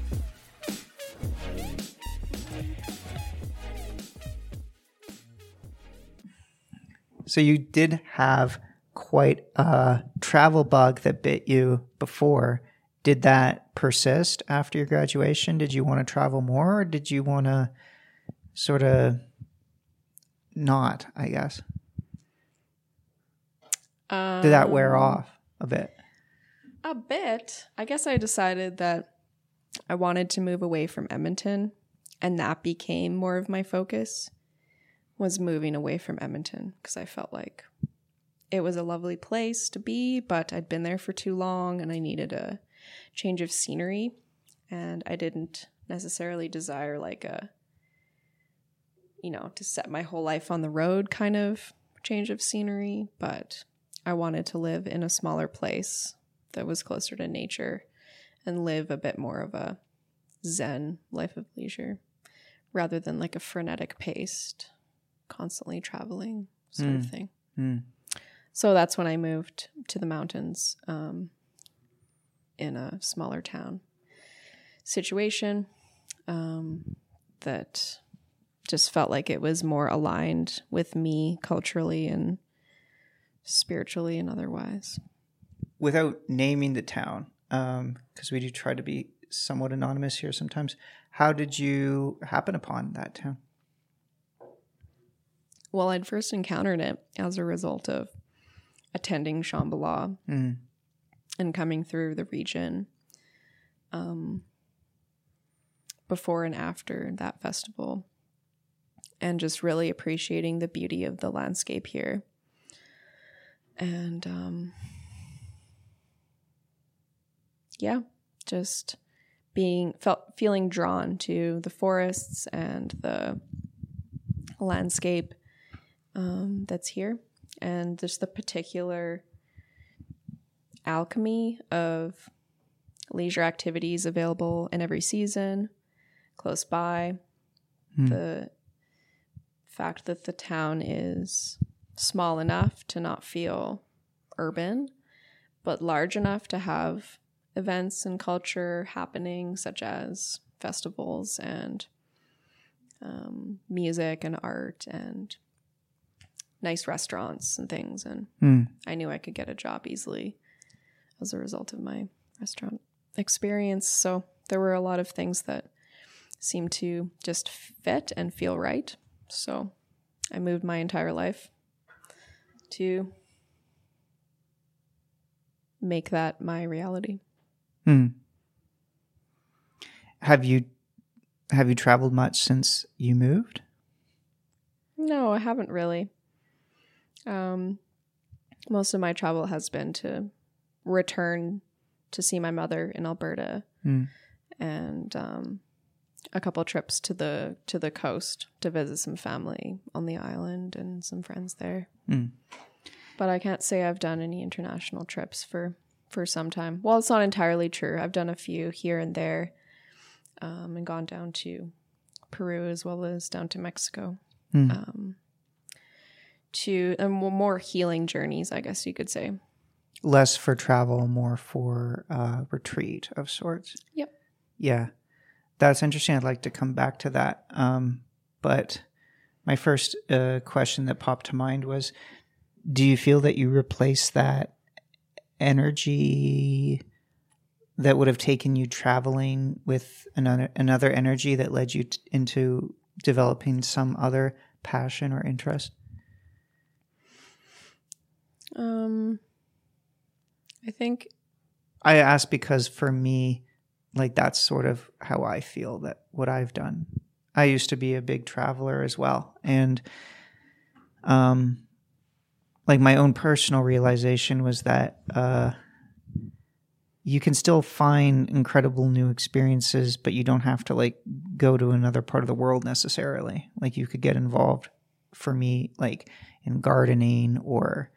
So you did have quite a travel bug that bit you before. Did that persist after your graduation? Did you want to travel more or did you want to sort of not, I guess? Um, Did that wear off a bit? A bit. I guess I decided that I wanted to move away from Edmonton, and that became more of my focus. Was moving away from Edmonton because I felt like it was a lovely place to be, but I'd been there for too long and I needed a change of scenery. And I didn't necessarily desire like a, you know, to set my whole life on the road kind of change of scenery, but I wanted to live in a smaller place that was closer to nature and live a bit more of a zen life of leisure rather than like a frenetic paced, constantly traveling sort of thing. Hmm. So that's when I moved to the mountains um, in a smaller town situation um, that just felt like it was more aligned with me culturally and spiritually and otherwise. Without naming the town, because we do try to be somewhat anonymous here sometimes, how did you happen upon that town? Well, I'd first encountered it as a result of attending Shambhala Mm. and coming through the region um, before and after that festival, and just really appreciating the beauty of the landscape here. And um, yeah, just being felt feeling drawn to the forests and the landscape um, that's here, and just the particular alchemy of leisure activities available in every season, close by. The fact that the town is small enough to not feel urban, but large enough to have events and culture happening, such as festivals and um, music and art and nice restaurants and things. And Hmm. I knew I could get a job easily as a result of my restaurant experience. So there were a lot of things that seemed to just fit and feel right. So I moved my entire life to make that my reality. Hmm. Have you have you traveled much since you moved? No, I haven't really. Um, most of my travel has been to return to see my mother in Alberta, Hmm. and um, a couple trips to the to the coast to visit some family on the island and some friends there. Hmm. But I can't say I've done any international trips for for some time. Well, it's not entirely true. I've done a few here and there, um, and gone down to Peru as well as down to Mexico Hmm. um, to um, more healing journeys, I guess you could say. Less for travel, more for uh, retreat of sorts. Yep. Yeah, that's interesting. I'd like to come back to that. Um, but my first uh, question that popped to mind was: Do you feel that you replace that energy that would have taken you traveling with another another energy that led you t- into developing some other passion or interest? Um, I think I ask because for me, like that's sort of how I feel that what I've done. I used to be a big traveler as well. And um like my own personal realization was that uh you can still find incredible new experiences, but you don't have to like go to another part of the world necessarily. Like you could get involved for me like in gardening or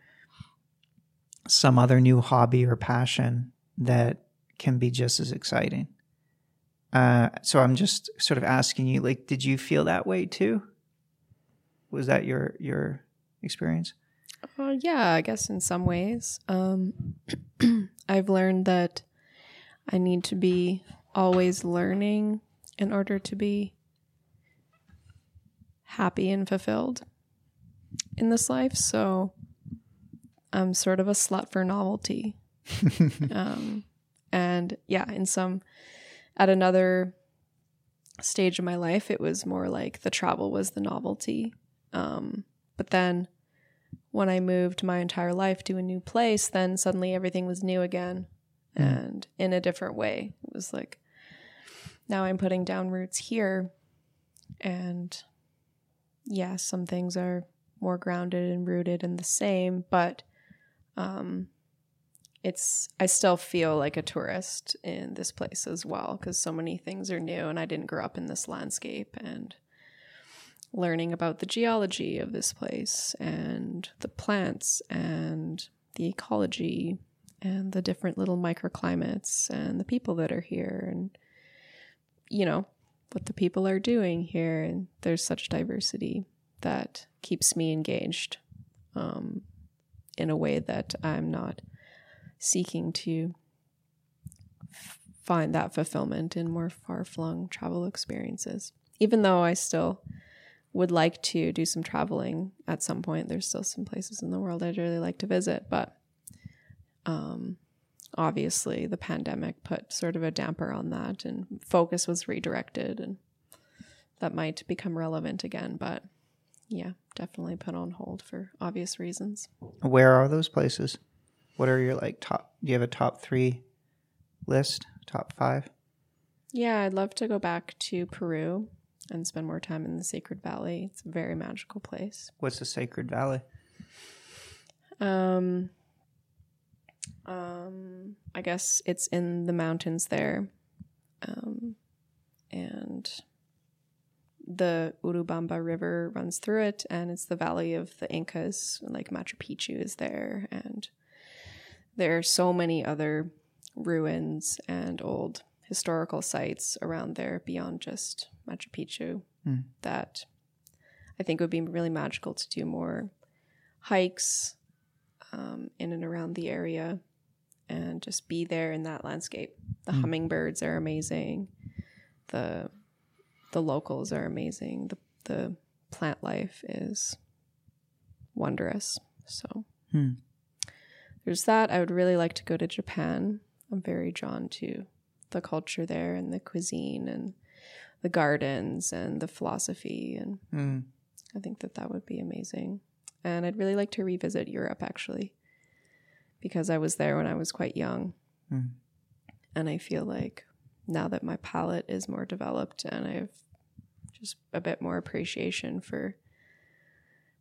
some other new hobby or passion that can be just as exciting. Uh, so I'm just sort of asking you, like, did you feel that way too? Was that your your experience? Uh, yeah, I guess in some ways. Um, I've learned that I need to be always learning in order to be happy and fulfilled in this life. So I'm sort of a slut for novelty. um, and yeah, in some, at another stage of my life, it was more like the travel was the novelty. Um, but then when I moved my entire life to a new place, then suddenly everything was new again Mm. and in a different way. It was like now I'm putting down roots here and yeah, some things are more grounded and rooted and the same, but um it's I still feel like a tourist in this place as well because so many things are new and I didn't grow up in this landscape and learning about the geology of this place and the plants and the ecology and the different little microclimates and the people that are here and you know what the people are doing here. And there's such diversity that keeps me engaged um, in a way that i'm not seeking to find that fulfillment in more far-flung travel experiences even though i still would like to do some traveling at some point there's still some places in the world i'd really like to visit but um, obviously the pandemic put sort of a damper on that and focus was redirected and that might become relevant again but yeah definitely put on hold for obvious reasons Where are those places? What are your like top? Do you have a top three list? Top five? yeah i'd love to go back to peru and spend more time in the sacred valley it's a very magical place What's the Sacred Valley? Um, um, I guess it's in the mountains there, um, and the Urubamba River runs through it, and it's the valley of the Incas. Like Machu Picchu is there, and there are so many other ruins and old historical sites around there beyond just Machu Picchu Hmm. that I think would be really magical to do more hikes um, in and around the area and just be there in that landscape. The Mm. hummingbirds are amazing. The the locals are amazing. The the plant life is wondrous. So Hmm. There's that. I would really like to go to Japan. I'm very drawn to the culture there and the cuisine and the gardens and the philosophy and Mm. I think that that would be amazing. And I'd really like to revisit Europe actually, because I was there when I was quite young. Mm. And I feel like now that my palate is more developed and I have just a bit more appreciation for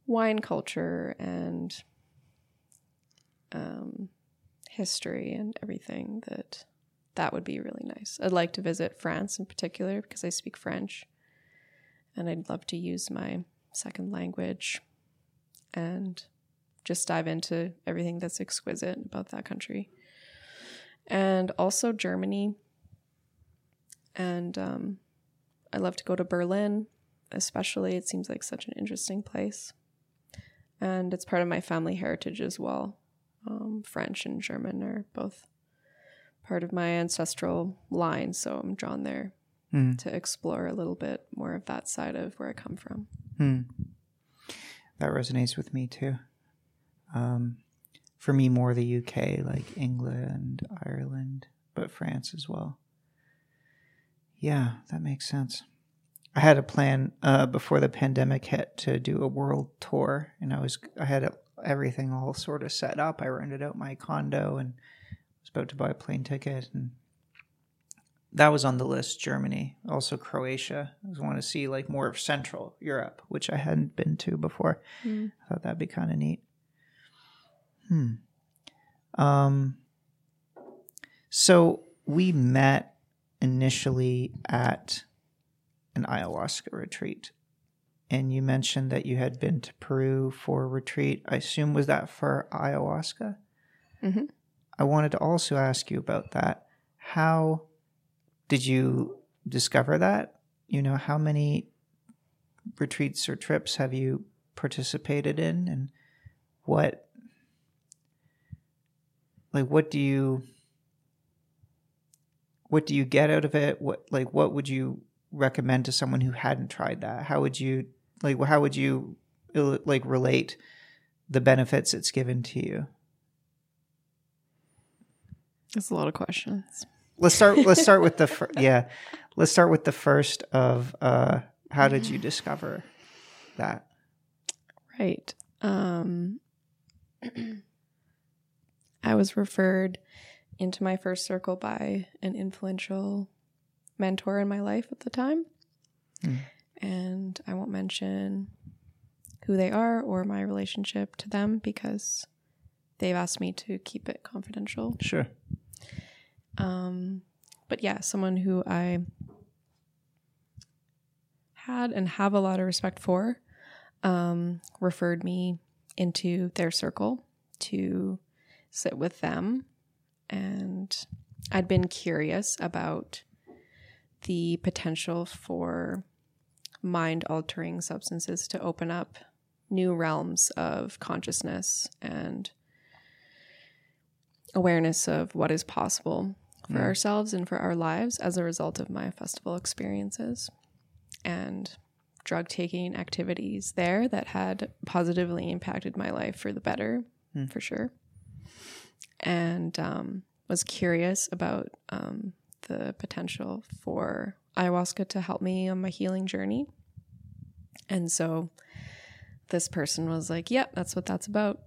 wine culture and um, history and everything, that that would be really nice. I'd like to visit France in particular because I speak French and I'd love to use my second language and just dive into everything that's exquisite about that country. And also Germany. And um, I love to go to Berlin, especially. It seems like such an interesting place. And it's part of my family heritage as well. Um, French and German are both part of my ancestral line, so I'm drawn there Mm. to explore a little bit more of that side of where I come from. Hmm. That resonates with me too. Um, for me, more the UK, like England, Ireland, but France as well. Yeah, that makes sense. I had a plan uh, before the pandemic hit to do a world tour, and I was I had everything all sort of set up. I rented out my condo and was about to buy a plane ticket, and that was on the list. Germany, also Croatia. I just want to see like more of Central Europe, which I hadn't been to before. I thought that'd be kind of neat. Hmm. Um. So we met initially at an ayahuasca retreat, and you mentioned that you had been to Peru for a retreat. I assume was that for ayahuasca. Mhm. I wanted to also ask you about that. How did you discover that? You know, how many retreats or trips have you participated in and what like what do you what do you get out of it what like what would you recommend to someone who hadn't tried that how would you like how would you like relate the benefits it's given to you That's a lot of questions. let's start let's start with the fir- yeah let's start with the first of uh how did you discover that Right. Um, I was referred into my first circle by an influential mentor in my life at the time. Hmm. And I won't mention who they are or my relationship to them because they've asked me to keep it confidential. sure Um, but yeah, someone who I had and have a lot of respect for um, referred me into their circle to sit with them. And I'd been curious about the potential for mind altering substances to open up new realms of consciousness and awareness of what is possible for ourselves and for our lives as a result of my festival experiences and drug taking activities there that had positively impacted my life for the better, for sure. And um, was curious about um, the potential for ayahuasca to help me on my healing journey. And so this person was like, Yep, that's what that's about.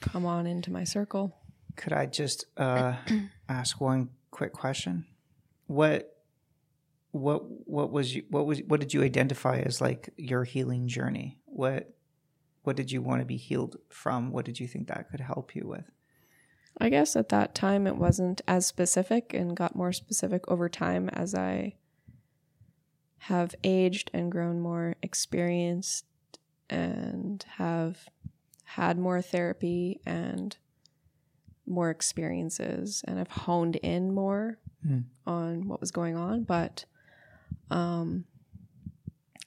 Come on into my circle. Could I just uh, ask one quick question? What what what was you, what was what did you identify as like your healing journey? What what did you want to be healed from? What did you think that could help you with? I guess at that time it wasn't as specific and got more specific over time as I have aged and grown more experienced and have had more therapy and more experiences and have honed in more Hmm. on what was going on. But um,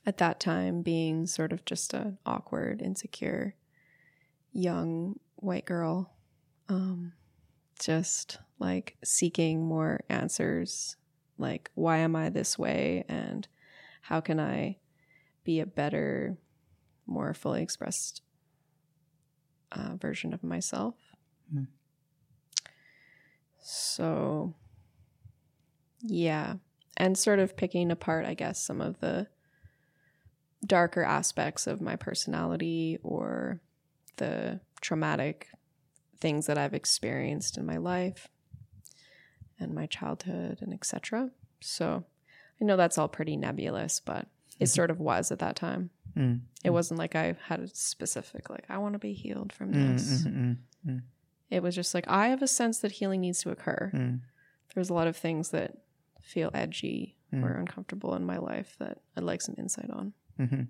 at that time, being sort of just an awkward, insecure, young white girl, um, just like seeking more answers like, why am I this way? And how can I be a better, more fully expressed uh, version of myself? Hmm. So, yeah. And sort of picking apart, I guess, some of the darker aspects of my personality or the traumatic things that I've experienced in my life and my childhood and etc. So I know that's all pretty nebulous, but it sort of was at that time. Mm. It wasn't like I had a specific like I want to be healed from Mm, this. mm, mm, It was just like I have a sense that healing needs to occur. mm. There's a lot of things that feel edgy Mm. or uncomfortable in my life that I'd like some insight on. Mhm.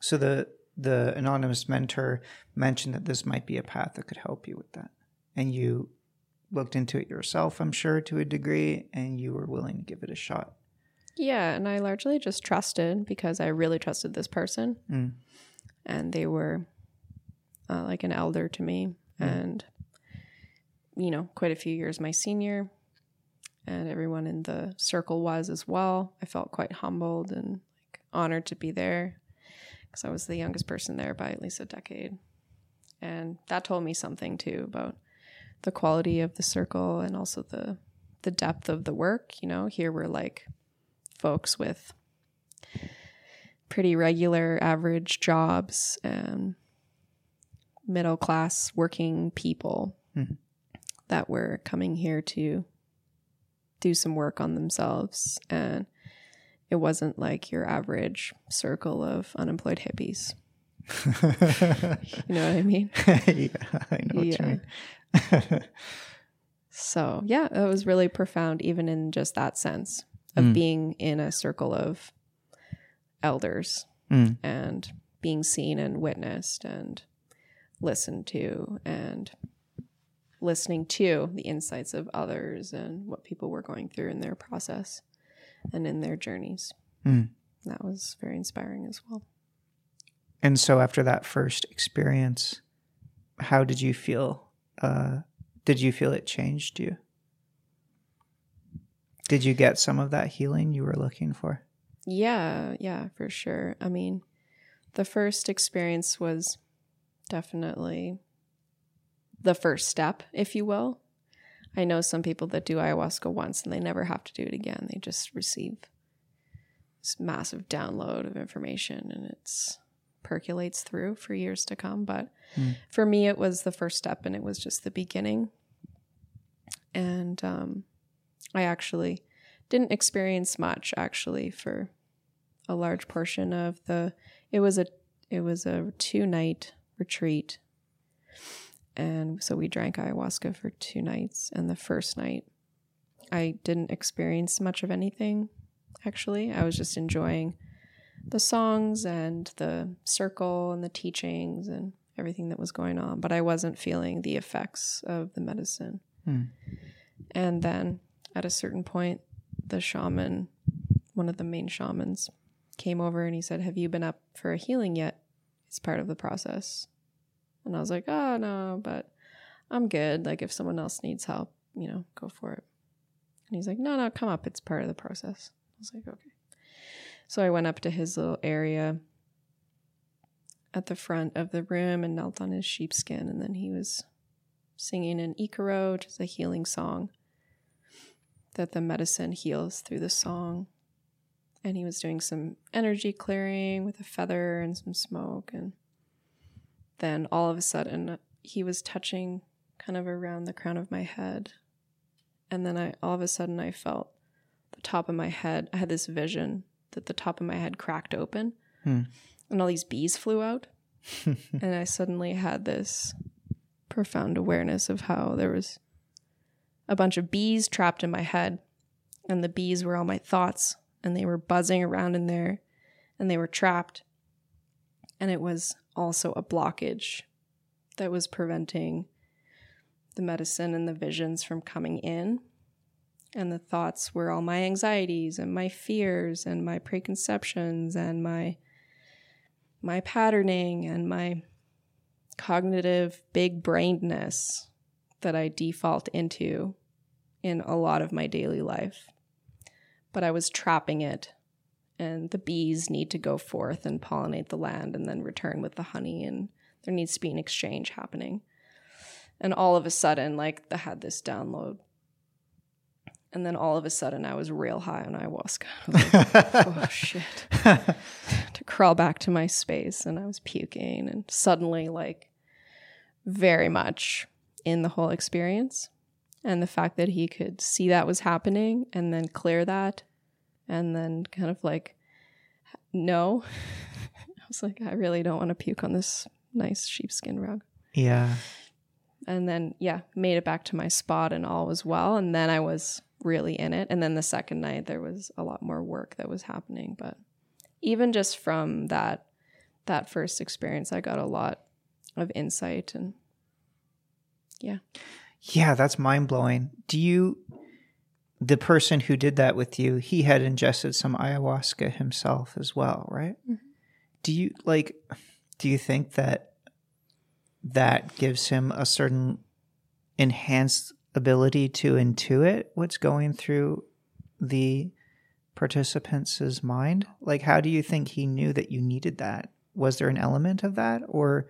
So the the anonymous mentor mentioned that this might be a path that could help you with that, and you looked into it yourself, I'm sure, to a degree, and you were willing to give it a shot. Yeah, and I largely just trusted because I really trusted this person, Mm. and they were uh, like an elder to me, and you know, quite a few years my senior, and everyone in the circle was as well. I felt quite humbled and like honored to be there because I was the youngest person there by at least a decade, and that told me something too about the quality of the circle and also the the depth of the work. You know, here we're like folks with pretty regular average jobs and middle class working people Mhm. that were coming here to do some work on themselves and it wasn't like your average circle of unemployed hippies you know what i mean yeah, I know what Yeah. you mean. So, yeah, it was really profound, even in just that sense of Mm. being in a circle of elders Mm. and being seen and witnessed and listened to and listening to the insights of others and what people were going through in their process and in their journeys. Mm. That was very inspiring as well. And so after that first experience, how did you feel? Uh, did you feel it changed you? Did you get some of that healing you were looking for? Yeah, yeah, for sure. I mean, the first experience was definitely the first step, if you will. I know some people that do ayahuasca once and they never have to do it again. They just receive this massive download of information and it's percolates through for years to come. But Mm. for me, it was the first step and it was just the beginning. And um, I actually didn't experience much actually for a large portion of the it was a it was a two night retreat. And so we drank ayahuasca for two nights. And the first night i didn't experience much of anything actually. I was just enjoying the songs and the circle and the teachings and everything that was going on. But i wasn't feeling the effects of the medicine. Hmm. and then at a certain point the shaman one of the main shamans came over and he said have you been up for a healing yet it's part of the process and I was like, oh, no, but I'm good. Like, if someone else needs help, you know, go for it. And he's like, no, no, come up. It's part of the process. I was like, okay. So I went up to his little area at the front of the room and knelt on his sheepskin. And then he was singing an Ikaro, which is a healing song that the medicine heals through the song. And he was doing some energy clearing with a feather and some smoke. And then all of a sudden he was touching kind of around the crown of my head and then i all of a sudden i felt the top of my head i had this vision that the top of my head cracked open Hmm. and all these bees flew out and i suddenly had this profound awareness of how there was a bunch of bees trapped in my head. And the bees were all my thoughts and they were buzzing around in there and they were trapped. And it was also a blockage that was preventing the medicine and the visions from coming in. And the thoughts were all my anxieties and my fears and my preconceptions and my my patterning and my cognitive big brainedness that I default into in a lot of my daily life. But I was trapping it and the bees need to go forth and pollinate the land and then return with the honey and there needs to be an exchange happening. And all of a sudden like i had this download. And then all of a sudden i was real high on ayahuasca. Like, oh shit. To crawl back to my space and i was puking and suddenly like very much in the whole experience and the fact that he could see that was happening and then clear that and then kind of like no. I was like i really don't want to puke on this nice sheepskin rug. Yeah. and then yeah made it back to my spot and all was well and then i was really in it. And then the second night there was a lot more work that was happening but even just from that that first experience i got a lot of insight and yeah Yeah, that's mind blowing. Do you, the person who did that with you, he had ingested some ayahuasca himself as well, right? Mm-hmm. Do you like, do you think that that gives him a certain enhanced ability to intuit what's going through the participants' mind? Like, how do you think he knew that you needed that? Was there an element of that or?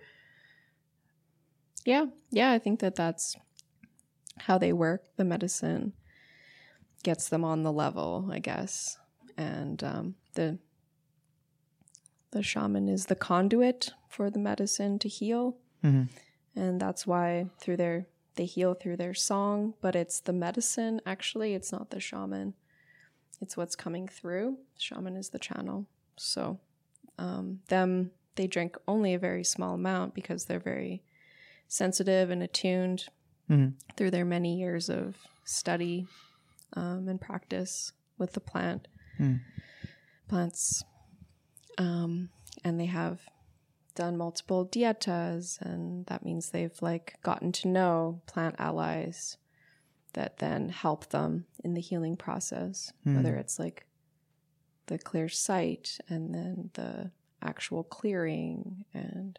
Yeah yeah i think that that's how they work. The medicine gets them on the level i guess. And um, the the shaman is the conduit for the medicine to heal. Mhm. and that's why through their they heal through their song but it's the medicine actually it's not the shaman. It's what's coming through. Shaman is the channel. So um, them they drink only a very small amount because they're very sensitive and attuned Mhm. through their many years of study um, and practice with the plant Mm. plants um, and they have done multiple dietas and that means they've like gotten to know plant allies that then help them in the healing process Hmm. whether it's like the clear sight and then the actual clearing and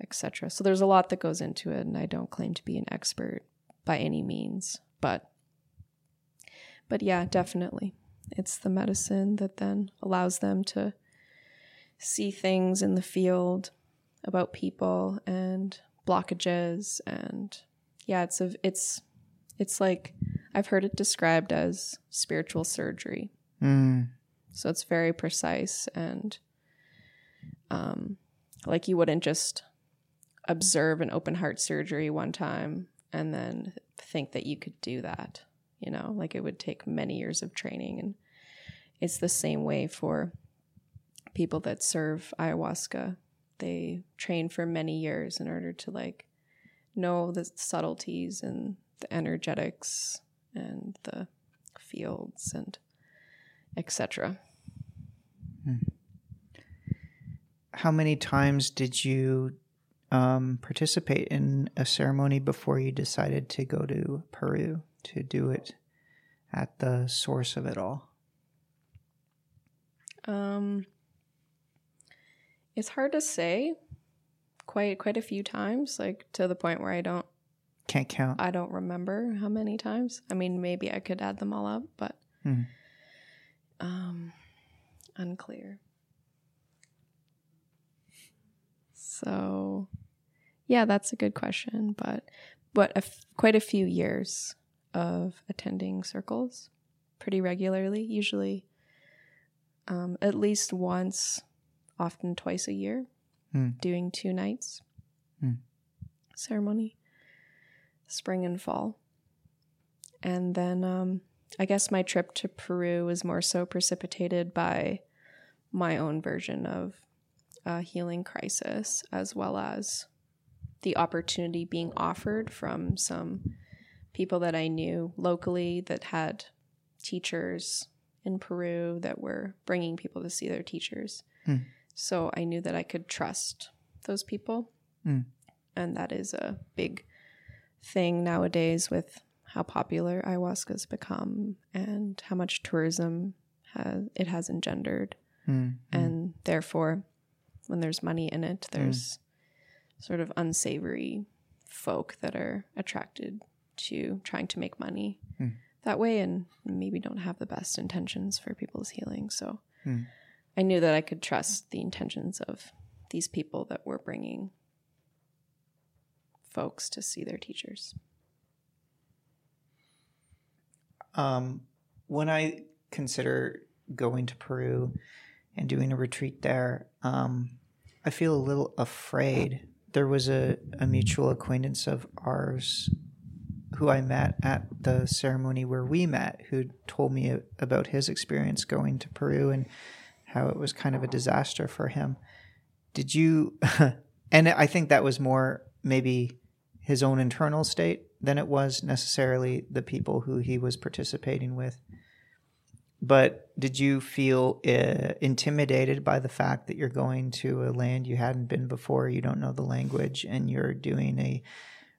etc. So there's a lot that goes into it, and I don't claim to be an expert by any means, but but yeah, definitely, it's the medicine that then allows them to see things in the field about people and blockages and yeah, it's a it's it's like I've heard it described as spiritual surgery. Mm. So it's very precise and um like you wouldn't just observe an open heart surgery one time and then think that you could do that, you know, like it would take many years of training and it's the same way for people that serve ayahuasca. They train for many years in order to like know the subtleties and the energetics and the fields and etc. Hmm. How many times did you um, participate in a ceremony before you decided to go to Peru to do it at the source of it all? Um, it's hard to say. Quite quite a few times, like to the point where I don't Can't count. I don't remember how many times. I mean, maybe I could add them all up, but Mhm. um, unclear. So, yeah, that's a good question, but but a f- quite a few years of attending circles pretty regularly, usually um, at least once, often twice a year, Hmm. doing two nights Hmm. ceremony, spring and fall. And then um, I guess my trip to Peru was more so precipitated by my own version of a healing crisis, as well as the opportunity being offered from some people that I knew locally that had teachers in Peru that were bringing people to see their teachers. Hmm. So I knew that I could trust those people. Hmm. And that is a big thing nowadays with how popular ayahuasca's become and how much tourism has, it has engendered. Mm. And therefore, when there's money in it, there's sort of unsavory folk that are attracted to trying to make money Hmm. that way and maybe don't have the best intentions for people's healing. So Hmm. I knew that I could trust the intentions of these people that were bringing folks to see their teachers. Um, when I consider going to Peru and doing a retreat there, um, I feel a little afraid. There was a, a mutual acquaintance of ours who I met at the ceremony where we met, who told me about his experience going to Peru and how it was kind of a disaster for him. Did you? and I think that was more maybe his own internal state than it was necessarily the people who he was participating with. But did you feel uh, intimidated by the fact that you're going to a land you hadn't been before, you don't know the language, and you're doing a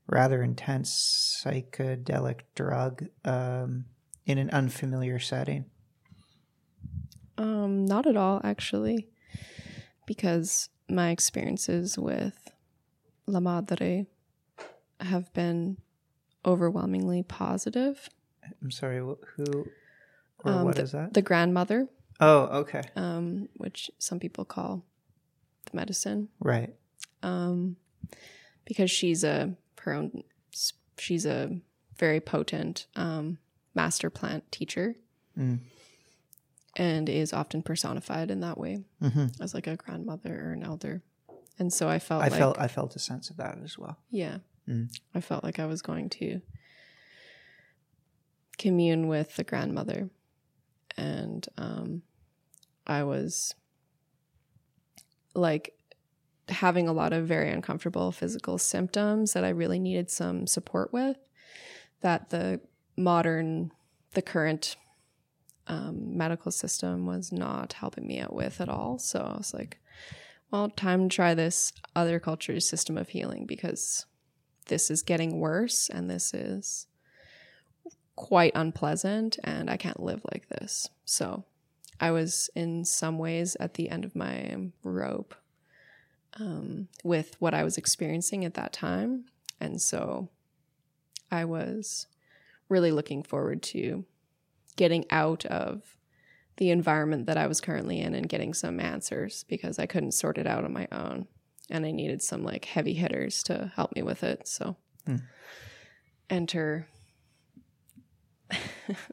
rather intense psychedelic drug um, in an unfamiliar setting? Um, not at all, actually, because my experiences with La Madre have been overwhelmingly positive. I'm sorry, who or Um, what the, is that? The grandmother, oh, okay, um, which some people call the medicine, right. um, because she's a her own. She's a very potent um, master plant teacher, Mm. and is often personified in that way hmm as like a grandmother or an elder. And so I felt I like felt I felt a sense of that as well. Yeah. Mm. I felt like I was going to commune with the grandmother. And um, I was like having a lot of very uncomfortable physical symptoms that I really needed some support with, that the modern, the current um, medical system was not helping me out with at all. So I was like, well, time to try this other culture's system of healing because this is getting worse and this is quite unpleasant and I can't live like this. So I was in some ways at the end of my rope um, with what I was experiencing at that time. And so I was really looking forward to getting out of the environment that I was currently in and getting some answers because I couldn't sort it out on my own. And I needed some like heavy hitters to help me with it. So enter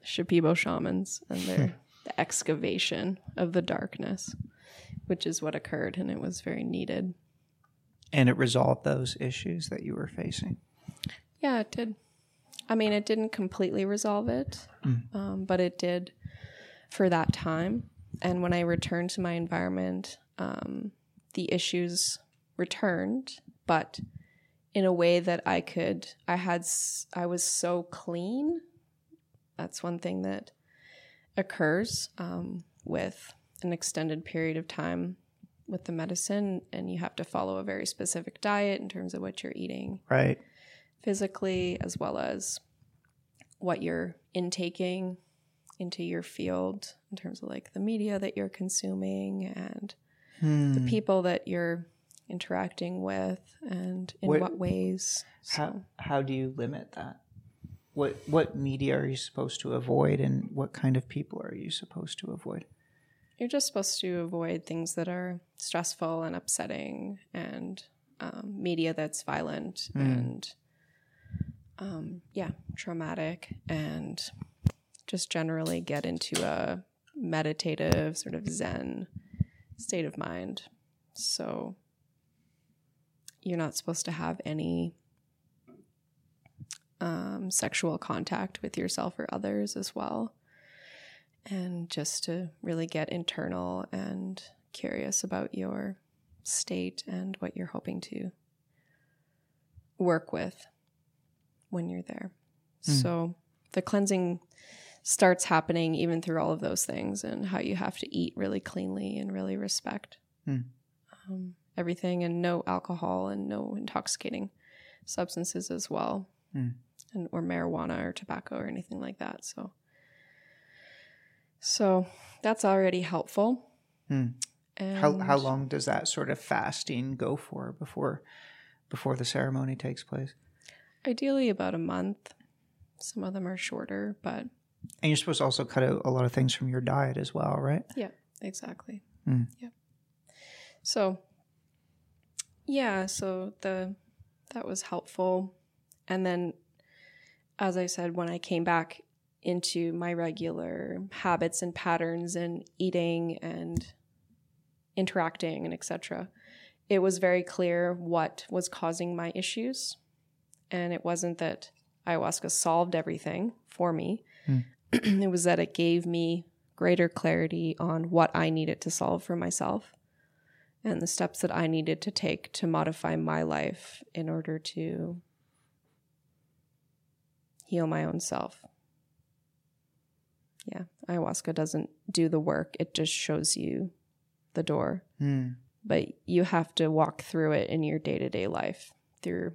Shipibo shamans and their the excavation of the darkness, which is what occurred and it was very needed. And it resolved those issues that you were facing. Yeah, it did. I mean, it didn't completely resolve it, um, but it did for that time. And when I returned to my environment, um, the issues returned, but in a way that I could, I had, I was so clean. That's one thing that occurs um, with an extended period of time with the medicine, and you have to follow a very specific diet in terms of what you're eating Right. physically as well as what you're intaking into your field in terms of like the media that you're consuming and the Hmm. people that you're interacting with and in What- what, ways. So, How how do you limit that? What what media are you supposed to avoid, and what kind of people are you supposed to avoid? you're just supposed to avoid things that are stressful and upsetting and um, media that's violent and um, yeah traumatic and just generally get into a meditative sort of zen state of mind so you're not supposed to have any um, sexual contact with yourself or others as well and just to really get internal and curious about your state and what you're hoping to work with when you're there. So the cleansing starts happening even through all of those things and how you have to eat really cleanly and really respect Hmm. um, everything and no alcohol and no intoxicating substances as well Hmm. And or marijuana or tobacco or anything like that so so that's already helpful. Hmm. How how long does that sort of fasting go for before before the ceremony takes place? Ideally, about a month. Some of them are shorter, but And you're supposed to also cut out a lot of things from your diet as well, right? yeah, exactly. Hmm. Yeah. So, yeah, so the that was helpful, and then, as I said, when I came back into my regular habits and patterns and eating and interacting and etc it was very clear what was causing my issues. And it wasn't that ayahuasca solved everything for me. Hmm. It was that it gave me greater clarity on what i needed to solve for myself and the steps that i needed to take to modify my life in order to heal my own self. Yeah ayahuasca doesn't do the work. It just shows you the door. Hmm. but you have to walk through it in your day-to-day life through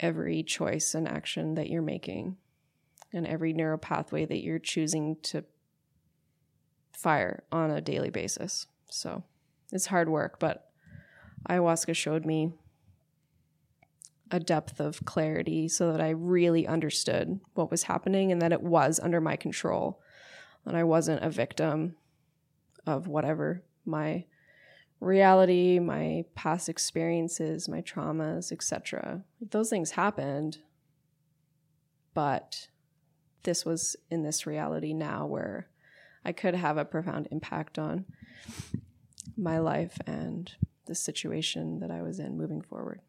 every choice and action that you're making and every neural pathway that you're choosing to fire on a daily basis. So it's hard work but ayahuasca showed me a depth of clarity so that i really understood what was happening and that it was under my control and i wasn't a victim of whatever my reality, my past experiences, my traumas, etc. Those things happened, but this was in this reality now where I could have a profound impact on my life and the situation that I was in moving forward.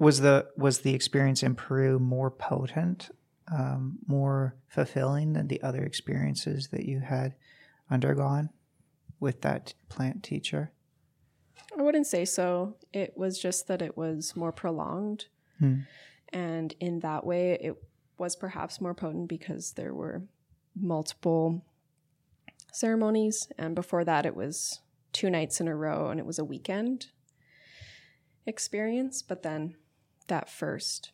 Was the was the experience in Peru more potent, um, more fulfilling than the other experiences that you had undergone with that plant teacher? I wouldn't say so. It was just that it was more prolonged. Hmm. And in that way, it was perhaps more potent because there were multiple ceremonies. And before that, it was two nights in a row and it was a weekend experience. But then that first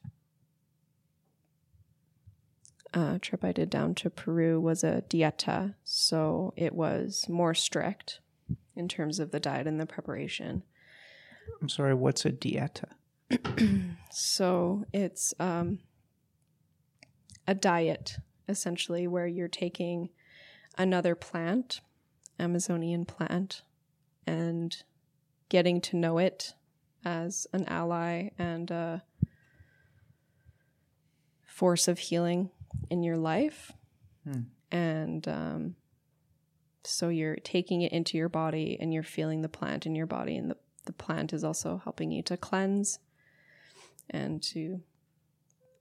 uh, trip I did down to Peru was a dieta, so it was more strict in terms of the diet and the preparation. I'm sorry, what's a dieta? So it's um, a diet essentially where you're taking another plant, Amazonian plant, and getting to know it as an ally and a force of healing in your life. And um, so you're taking it into your body and you're feeling the plant in your body, and the, the plant is also helping you to cleanse and to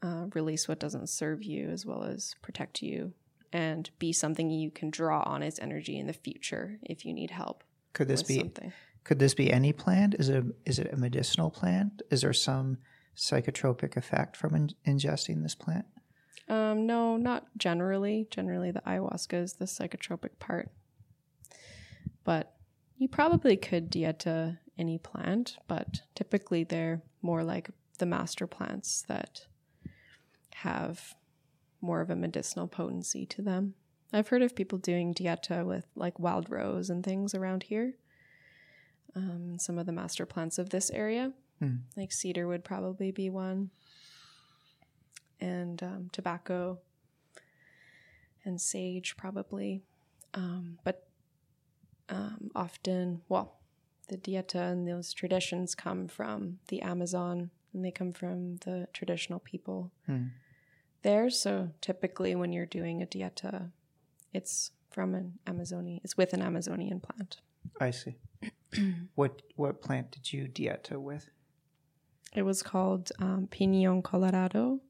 uh, release what doesn't serve you as well as protect you and be something you can draw on as energy in the future if you need help Could this be something. Could this be any plant? Is it a, is it a medicinal plant? Is there some psychotropic effect from in, ingesting this plant? Um, no, not generally. Generally, the ayahuasca is the psychotropic part. But you probably could dieta any plant, but typically they're more like the master plants that have more of a medicinal potency to them. I've heard of people doing dieta with like wild rose and things around here. Um, some of the master plants of this area, Hmm. like cedar would probably be one and um, tobacco and sage probably um, but um, often well the dieta and those traditions come from the amazon and they come from the traditional people Hmm. there so typically when you're doing a dieta it's from an amazonian it's with an amazonian plant I see. What what plant did you dieta with? It was called um, Pinon Colorado,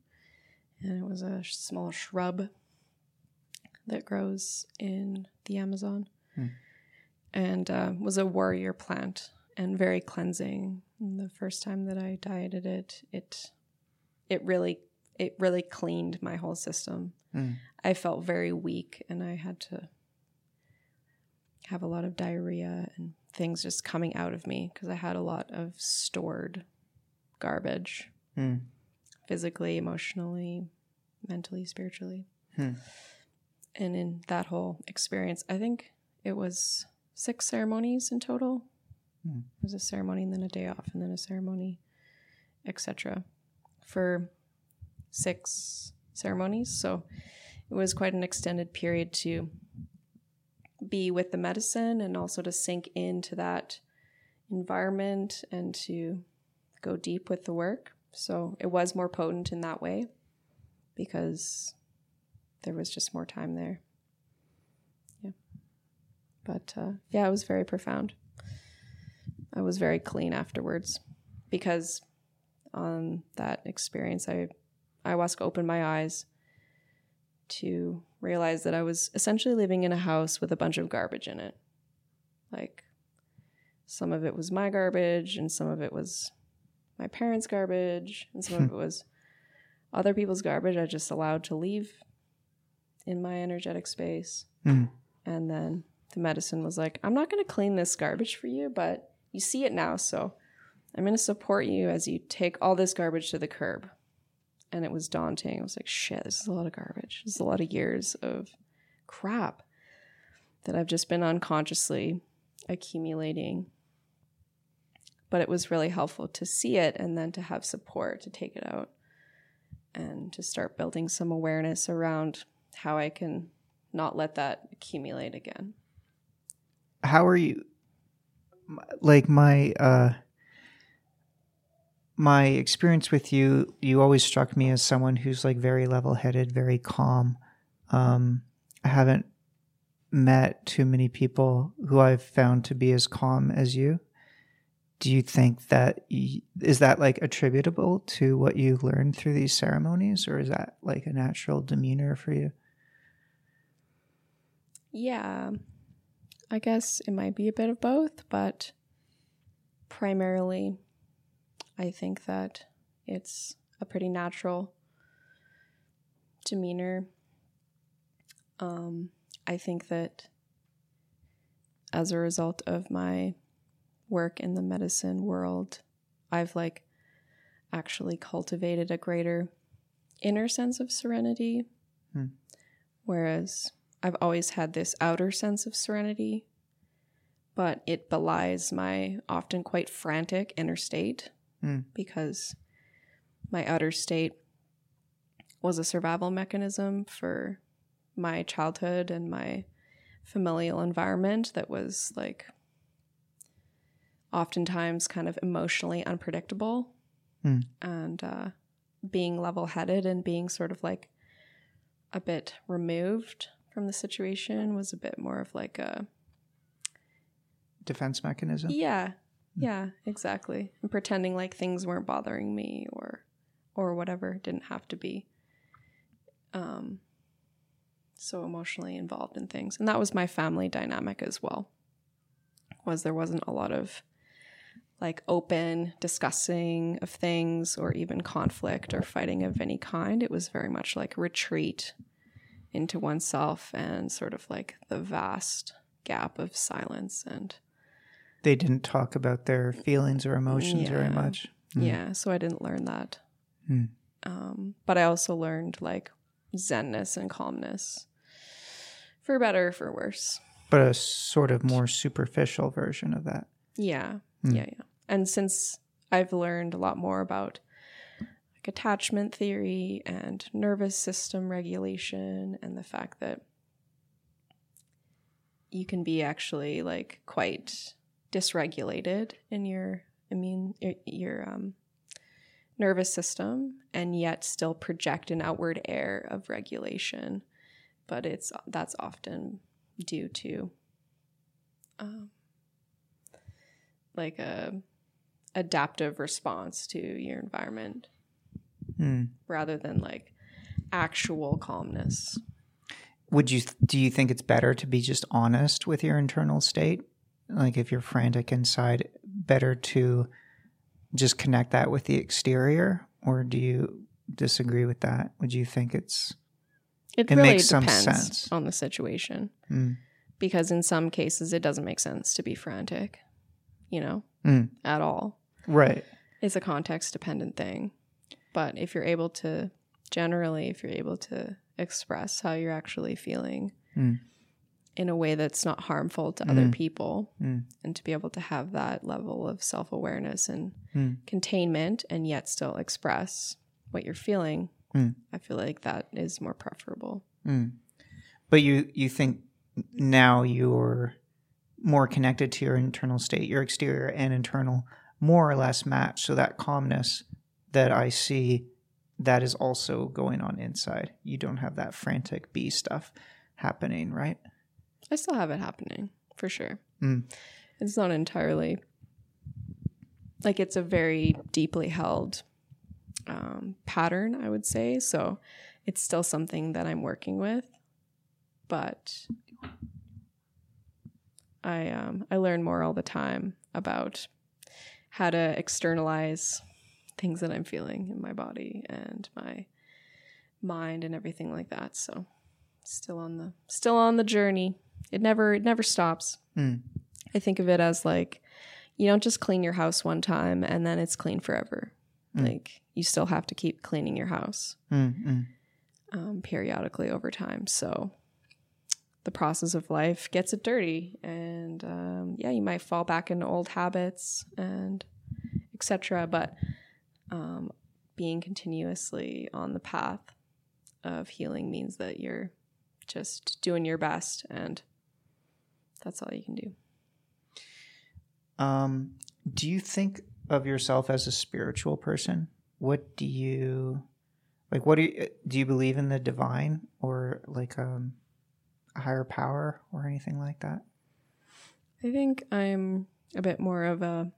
and it was a sh- small shrub that grows in the Amazon, Hmm. and uh, was a warrior plant and very cleansing. And the first time that I dieted it, it it really it really cleaned my whole system. Hmm. I felt very weak, and I had to have a lot of diarrhea and things just coming out of me because I had a lot of stored garbage Hmm. physically, emotionally, mentally, spiritually. Hmm. And in that whole experience, I think it was six ceremonies in total. Hmm. It was a ceremony and then a day off and then a ceremony, etc. for six ceremonies. So it was quite an extended period to be with the medicine and also to sink into that environment and to go deep with the work. So it was more potent in that way because there was just more time there. Yeah. But uh, yeah, it was very profound. I was very clean afterwards because on that experience, I ayahuasca opened my eyes to realize that I was essentially living in a house with a bunch of garbage in it. Like some of it was my garbage, and some of it was my parents' garbage, and some of it was other people's garbage I just allowed to leave in my energetic space. Hmm. And then the medicine was like, I'm not going to clean this garbage for you, but you see it now. So I'm going to support you as you take all this garbage to the curb. And it was daunting. I was like, shit, this is a lot of garbage. This is a lot of years of crap that I've just been unconsciously accumulating. But it was really helpful to see it and then to have support to take it out and to start building some awareness around how I can not let that accumulate again. How are you? Like my uh, my experience with you, you always struck me as someone who's like very level headed, very calm. Um, I haven't met too many people who I've found to be as calm as you. Do you think that is that like attributable to what you learned through these ceremonies, or is that like a natural demeanor for you? Yeah, I guess it might be a bit of both, but primarily, I think that it's a pretty natural demeanor. Um, I think that as a result of my work in the medicine world, I've like actually cultivated a greater inner sense of serenity Hmm. Whereas I've always had this outer sense of serenity, but it belies my often quite frantic inner state Hmm. because my outer state was a survival mechanism for my childhood and my familial environment that was like oftentimes kind of emotionally unpredictable Hmm. and uh, being level headed and being sort of like a bit removed from the situation was a bit more of like a Defense mechanism. yeah yeah exactly. And pretending like things weren't bothering me or or whatever didn't have to be um so emotionally involved in things. And that was my family dynamic as well was there wasn't a lot of like open discussing of things or even conflict or fighting of any kind. It was very much like retreat into oneself and sort of like the vast gap of silence and They didn't talk about their feelings or emotions very much. Mm. Yeah, so I didn't learn that. Hmm. Um, but I also learned like zenness and calmness, for better or for worse. But a sort of more superficial version of that. Yeah, Hmm. yeah, yeah. And since I've learned a lot more about like attachment theory and nervous system regulation, and the fact that you can be actually like quite dysregulated in your immune your, your um nervous system and yet still project an outward air of regulation but it's that's often due to um, like a adaptive response to your environment Hmm. rather than like actual calmness Would you do you think it's better to be just honest with your internal state? Like if you're frantic inside, better to just connect that with the exterior or do you disagree with that? Would you think it's it, It really makes some depends sense. on the situation Mm. because in some cases it doesn't make sense to be frantic you know Mm. at all right? it's a context dependent thing. But if you're able to, generally, if you're able to express how you're actually feeling Mm. In a way that's not harmful to other Mm. people, Mm. and to be able to have that level of self awareness and Mm. containment and yet still express what you're feeling, Mm. I feel like that is more preferable. Mm. But you you think now you're more connected to your internal state, your exterior and internal more or less match. So that calmness that I see, that is also going on inside. You don't have that frantic bee stuff happening, right? I still have it happening for sure. Mm. It's not entirely like it's a very deeply held um, pattern, I would say. So it's still something that I'm working with, but I um, I learn more all the time about how to externalize things that I'm feeling in my body and my mind and everything like that. So still on the still on the journey. It never it never stops. Mm. I think of it as like you don't just clean your house one time and then it's clean forever. Mm. Like you still have to keep cleaning your house Mm, um, periodically over time. So the process of life gets it dirty, and um, yeah, you might fall back into old habits and etc. But um, being continuously on the path of healing means that you're just doing your best, and that's all you can do. Um, do you think of yourself as a spiritual person? What do you like? What do you do? You believe in the divine or like um, a higher power or anything like that? I think I'm a bit more of a,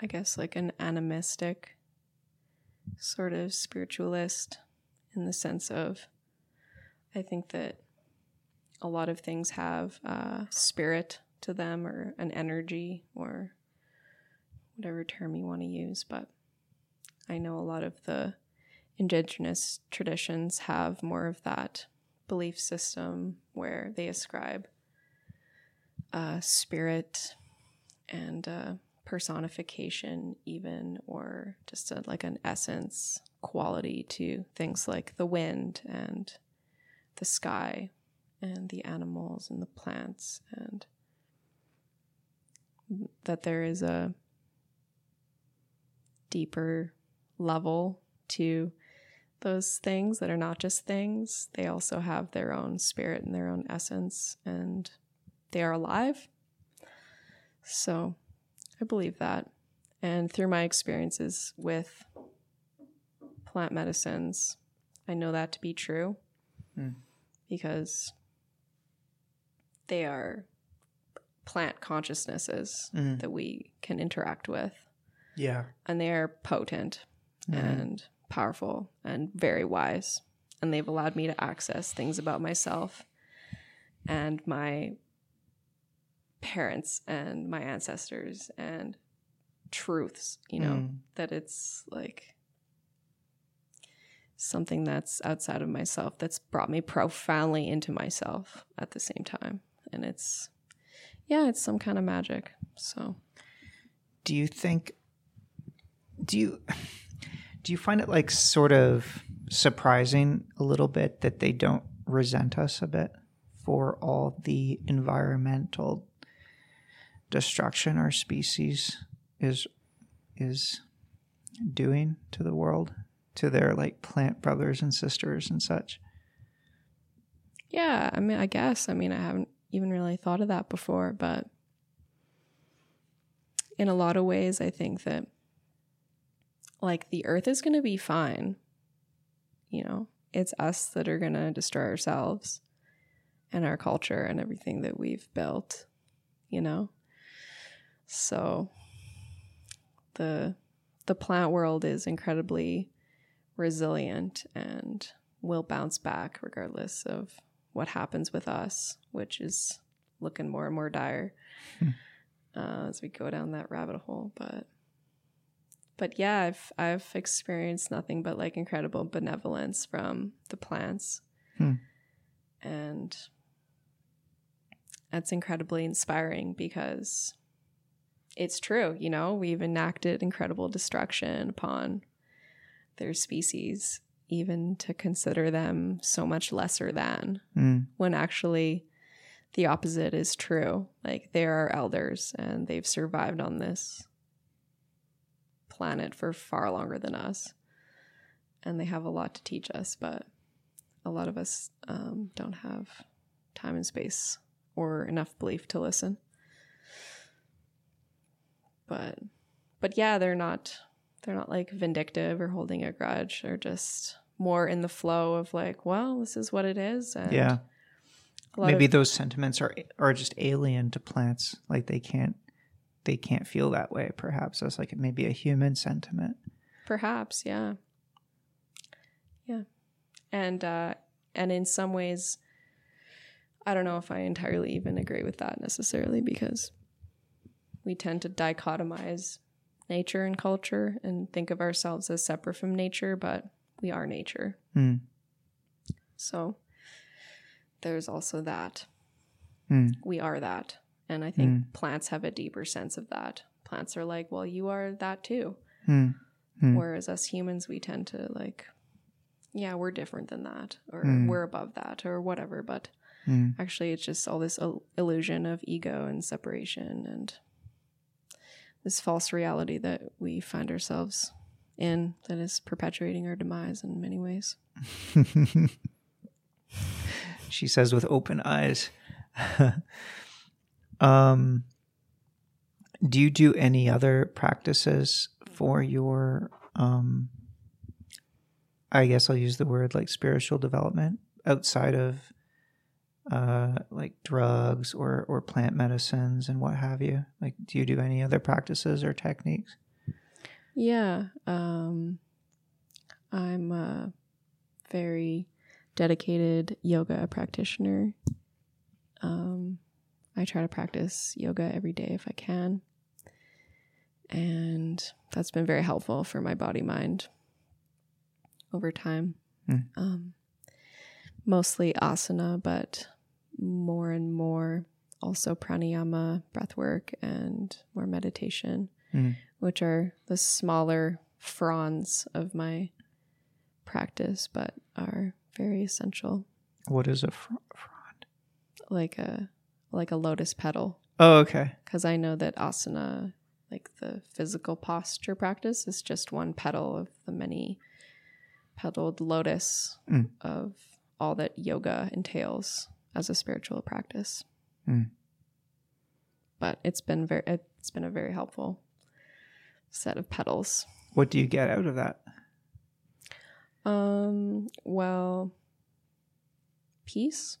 I guess, like an animistic sort of spiritualist in the sense of, I think that a lot of things have a spirit to them or an energy or whatever term you want to use. But I know a lot of the indigenous traditions have more of that belief system where they ascribe uh, spirit and uh, personification, even, or just a, like an essence quality to things like the wind and the sky and the animals and the plants, and that there is a deeper level to those things that are not just things. They also have their own spirit and their own essence, and they are alive. So I believe that. And through my experiences with plant medicines, I know that to be true Mm. Because they are plant consciousnesses Mm. that we can interact with Yeah. and they are potent Mhm. and powerful and very wise. And they've allowed me to access things about myself and my parents and my ancestors and truths, you know, Mm. that it's like something that's outside of myself that's brought me profoundly into myself at the same time. And it's, yeah, it's some kind of magic. So, do you think do you do you find it like sort of surprising a little bit that they don't resent us a bit for all the environmental destruction our species is is doing to the world to their like plant brothers and sisters and such Yeah, I mean, I guess. I mean, I haven't even really thought of that before, but in a lot of ways, I think that like the earth is going to be fine. You know, it's us that are going to destroy ourselves and our culture and everything that we've built, you know? So the the plant world is incredibly resilient and will bounce back regardless of what happens with us, which is looking more and more dire uh, as we go down that rabbit hole. But but yeah, I've I've experienced nothing but like incredible benevolence from the plants, Hmm. and that's incredibly inspiring because it's true. You know, we've enacted incredible destruction upon their species, even to consider them so much lesser than Mm. when actually the opposite is true. Like they are elders and they've survived on this planet for far longer than us. And they have a lot to teach us, but a lot of us um, don't have time and space or enough belief to listen. But but yeah, they're not they're not like vindictive or holding a grudge. They're just more in the flow of like, well, this is what it is. And yeah maybe of, those sentiments are are just alien to plants like they can't they can't feel that way perhaps as like maybe a human sentiment perhaps, yeah. Yeah. And uh and in some ways I don't know if I entirely even agree with that necessarily because we tend to dichotomize nature and culture and think of ourselves as separate from nature, but we are nature. Hmm. So there's also that. Hmm. We are that. And I think plants have a deeper sense of that. Plants are like, well, you are that too. Hmm. Hmm. Whereas us humans, we tend to like, yeah, we're different than that, or Hmm. we're above that, or whatever. But actually, it's just all this il- illusion of ego and separation and this false reality that we find ourselves in that is perpetuating our demise in many ways. she says with open eyes um do you do any other practices for your um i guess i'll use the word like spiritual development outside of uh like drugs or or plant medicines and what have you like do you do any other practices or techniques Yeah. Um, I'm a very dedicated yoga practitioner. Um, I try to practice yoga every day if I can. And that's been very helpful for my body mind over time. Hmm. Um, mostly asana, but more and more also pranayama, breath work, and more meditation Mm. which are the smaller fronds of my practice, but are very essential, What is a fr- frond? like a like a lotus petal. Oh, okay. Because I know that asana, like the physical posture practice, is just one petal of the many petaled lotus Mm. of all that yoga entails as a spiritual practice. Mm. But it's been very it's been a very helpful set of petals. What do you get out of that? Um, well, peace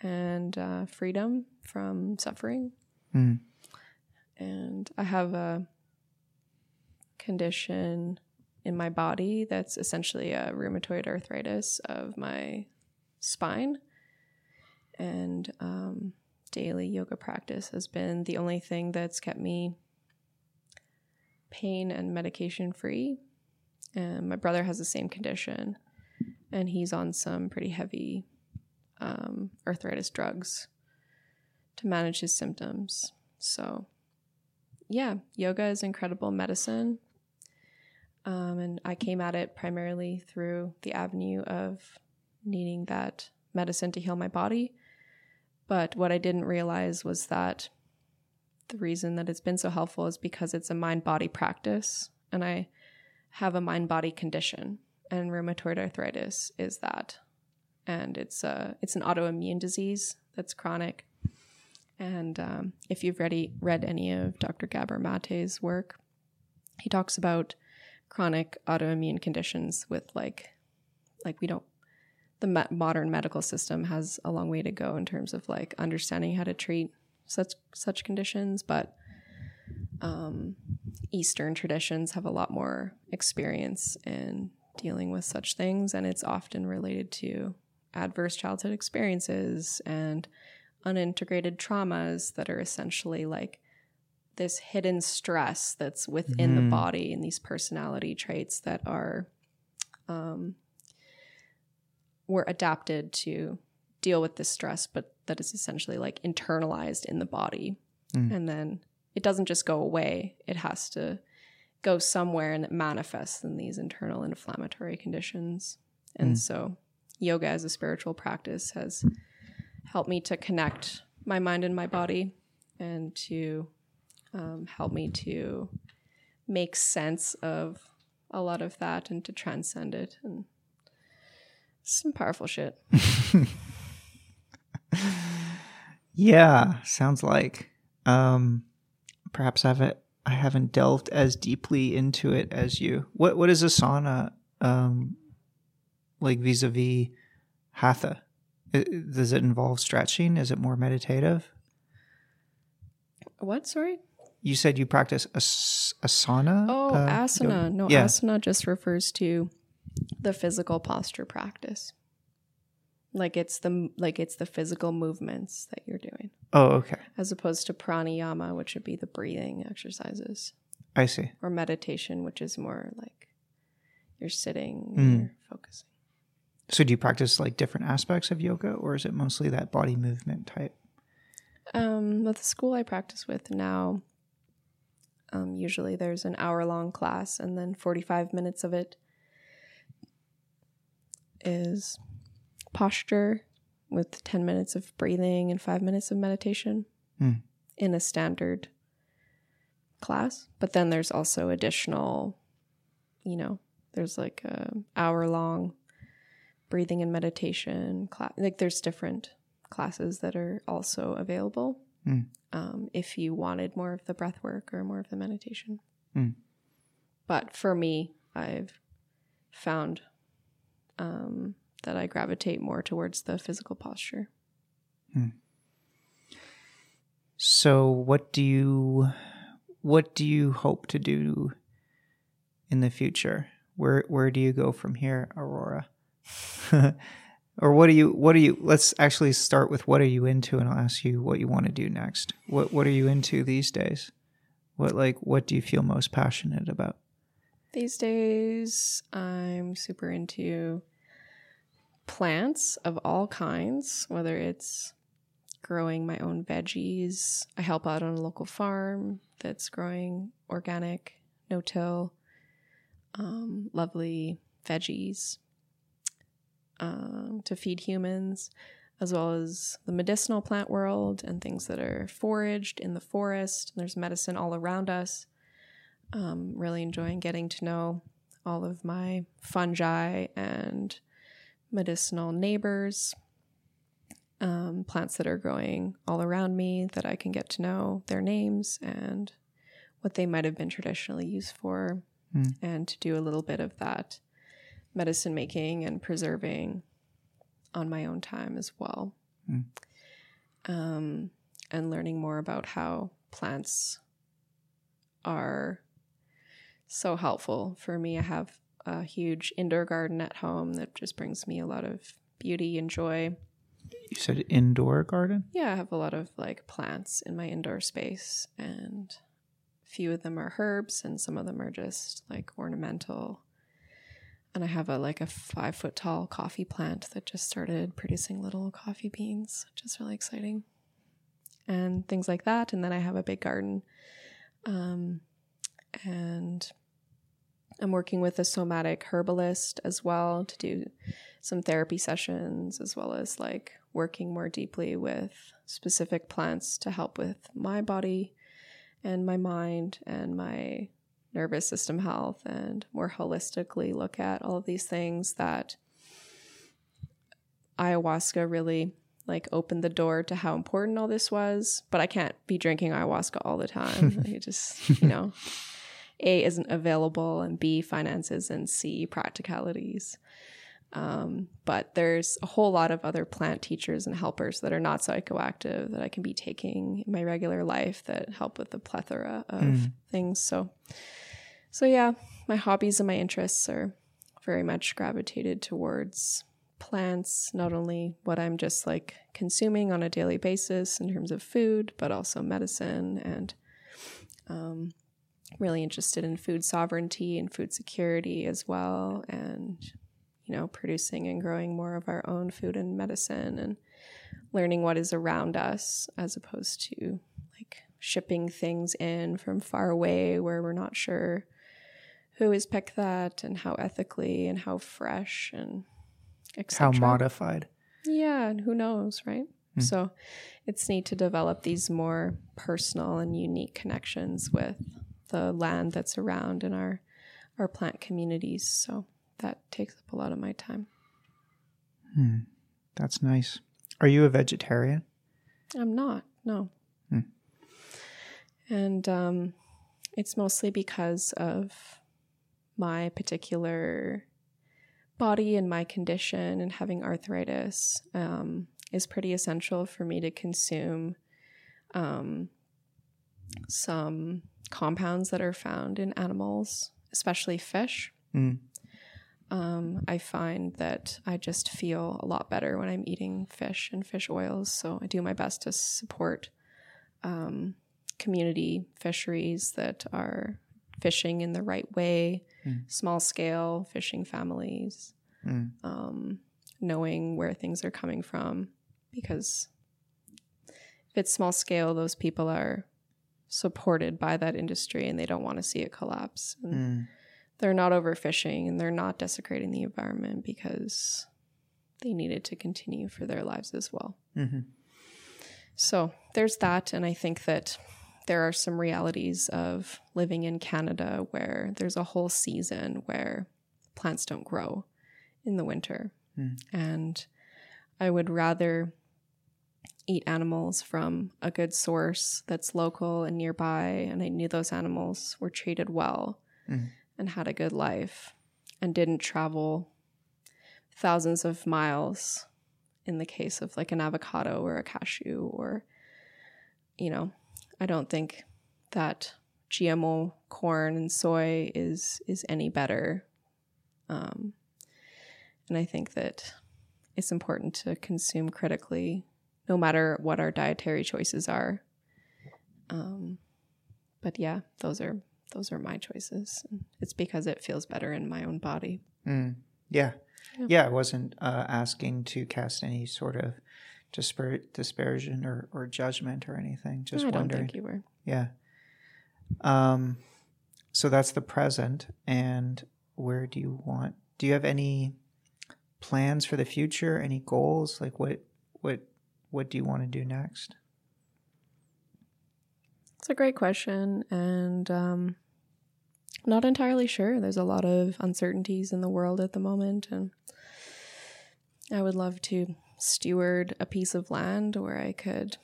and uh, freedom from suffering. Mm. And I have a condition in my body that's essentially a rheumatoid arthritis of my spine. And um, daily yoga practice has been the only thing that's kept me pain and medication free. And my brother has the same condition, and he's on some pretty heavy um, arthritis drugs to manage his symptoms. So, yeah, yoga is incredible medicine. Um, and I came at it primarily through the avenue of needing that medicine to heal my body. But what I didn't realize was that the reason that it's been so helpful is because it's a mind body practice. And I have a mind body condition, and rheumatoid arthritis is that. And it's, a, it's an autoimmune disease that's chronic. And um, if you've read, read any of Dr. Gabor Mate's work, he talks about chronic autoimmune conditions with like, like we don't, the modern medical system has a long way to go in terms of like understanding how to treat such such conditions, but um, Eastern traditions have a lot more experience in dealing with such things, and it's often related to adverse childhood experiences and unintegrated traumas that are essentially like this hidden stress that's within the Mhm. body and these personality traits that are um, were adapted to deal with this stress, but that is essentially like internalized in the body. Mm. And then it doesn't just go away, it has to go somewhere and it manifests in these internal inflammatory conditions. And Mm. so, yoga as a spiritual practice has helped me to connect my mind and my body and to um, help me to make sense of a lot of that and to transcend it. And some powerful shit. Yeah, sounds like. Um, perhaps I haven't I haven't delved as deeply into it as you. What what is asana um, like vis-a-vis hatha? I- Does it involve stretching? Is it more meditative? What? Sorry? You said you practice as- asana. Oh, uh, asana. yoga? No, Yeah. asana just refers to the physical posture practice. Like it's the like it's the physical movements that you're doing, Oh, okay. as opposed to pranayama, which would be the breathing exercises, I see. or meditation, which is more like you're sitting, Mm. you're focusing. So do you practice like different aspects of yoga, or is it mostly that body movement type? Um, with the school I practice with now, um, usually there's an hour long class, and then 45 minutes of it is posture with 10 minutes of breathing and five minutes of meditation Hmm. in a standard class. But then there's also additional, you know, there's like a hour long breathing and meditation class. Like there's different classes that are also available Hmm. um, if you wanted more of the breath work or more of the meditation. Hmm. But for me, I've found um, that I gravitate more towards the physical posture. So what do you what do you hope to do in the future? Where where do you go from here, Aurora? or what do you what do you let's actually start with what are you into and I'll ask you what you want to do next. What what are you into these days? What like what do you feel most passionate about? These days, I'm super into plants of all kinds, whether it's growing my own veggies. I help out on a local farm that's growing organic, no till, um, lovely veggies um, to feed humans, as well as the medicinal plant world and things that are foraged in the forest. There's medicine all around us. Um, really enjoying getting to know all of my fungi and medicinal neighbors, um, plants that are growing all around me that I can get to know their names and what they might have been traditionally used for, Mm. and to do a little bit of that medicine making and preserving on my own time as well. Mm. Um, and learning more about how plants are so helpful for me. I have a huge indoor garden at home that just brings me a lot of beauty and joy. You said indoor garden? Yeah, I have a lot of like plants in my indoor space, and a few of them are herbs, and some of them are just like ornamental. And I have a like a five foot tall coffee plant that just started producing little coffee beans, which is really exciting. And things like that. And then I have a big garden. Um, and I'm working with a somatic herbalist as well to do some therapy sessions, as well as like working more deeply with specific plants to help with my body and my mind and my nervous system health and more holistically look at all of these things that ayahuasca really like opened the door to how important all this was. But i can't be drinking ayahuasca all the time. It just you know a isn't available and b finances and c practicalities um, but there's a whole lot of other plant teachers and helpers that are not psychoactive that I can be taking in my regular life that help with the plethora of Mm. things. So, so yeah, my hobbies and my interests are very much gravitated towards plants, not only what I'm just like consuming on a daily basis in terms of food, but also medicine and um, really interested in food sovereignty and food security as well. And you know, producing and growing more of our own food and medicine and learning what is around us as opposed to like shipping things in from far away where we're not sure who has picked that and how ethically and how fresh and How modified? Yeah, and who knows, right? Hmm. So it's neat to develop these more personal and unique connections with the land that's around in our our plant communities. So that takes up a lot of my time. Hmm. That's nice. Are you a vegetarian? I'm not, no. Hmm. And um, it's mostly because of my particular body and my condition and having arthritis um, is pretty essential for me to consume um, some compounds that are found in animals, especially fish. Mm. Um, I find that I just feel a lot better when I'm eating fish and fish oils. So I do my best to support um, community fisheries that are fishing in the right way, Mm. small scale fishing families, Mm. um, knowing where things are coming from. Because if it's small scale, those people are supported by that industry and they don't want to see it collapse. And Mm. they're not overfishing and they're not desecrating the environment because they need it to continue for their lives as well. Mhm. So there's that. And I think that there are some realities of living in Canada where there's a whole season where plants don't grow in the winter. Mm. And I would rather eat animals from a good source that's local and nearby. And I knew those animals were treated well Mm. and had a good life and didn't travel thousands of miles in the case of like an avocado or a cashew or you know i don't think that gmo corn and soy is is any better um, and i think that it's important to consume critically no matter what our dietary choices are um, but yeah those are those are my choices it's because it feels better in my own body Mm. Yeah. Yeah. yeah. I wasn't uh, asking to cast any sort of dispar- disparagement or, or judgment or anything. Just i don't wondering. think you were Yeah. Um, so that's the present. And where do you want? Do you have any plans for the future? Any goals? Like what? What? What do you want to do next? It's a great question, and um, not entirely sure. There's a lot of uncertainties in the world at the moment, and I would love to steward a piece of land where I could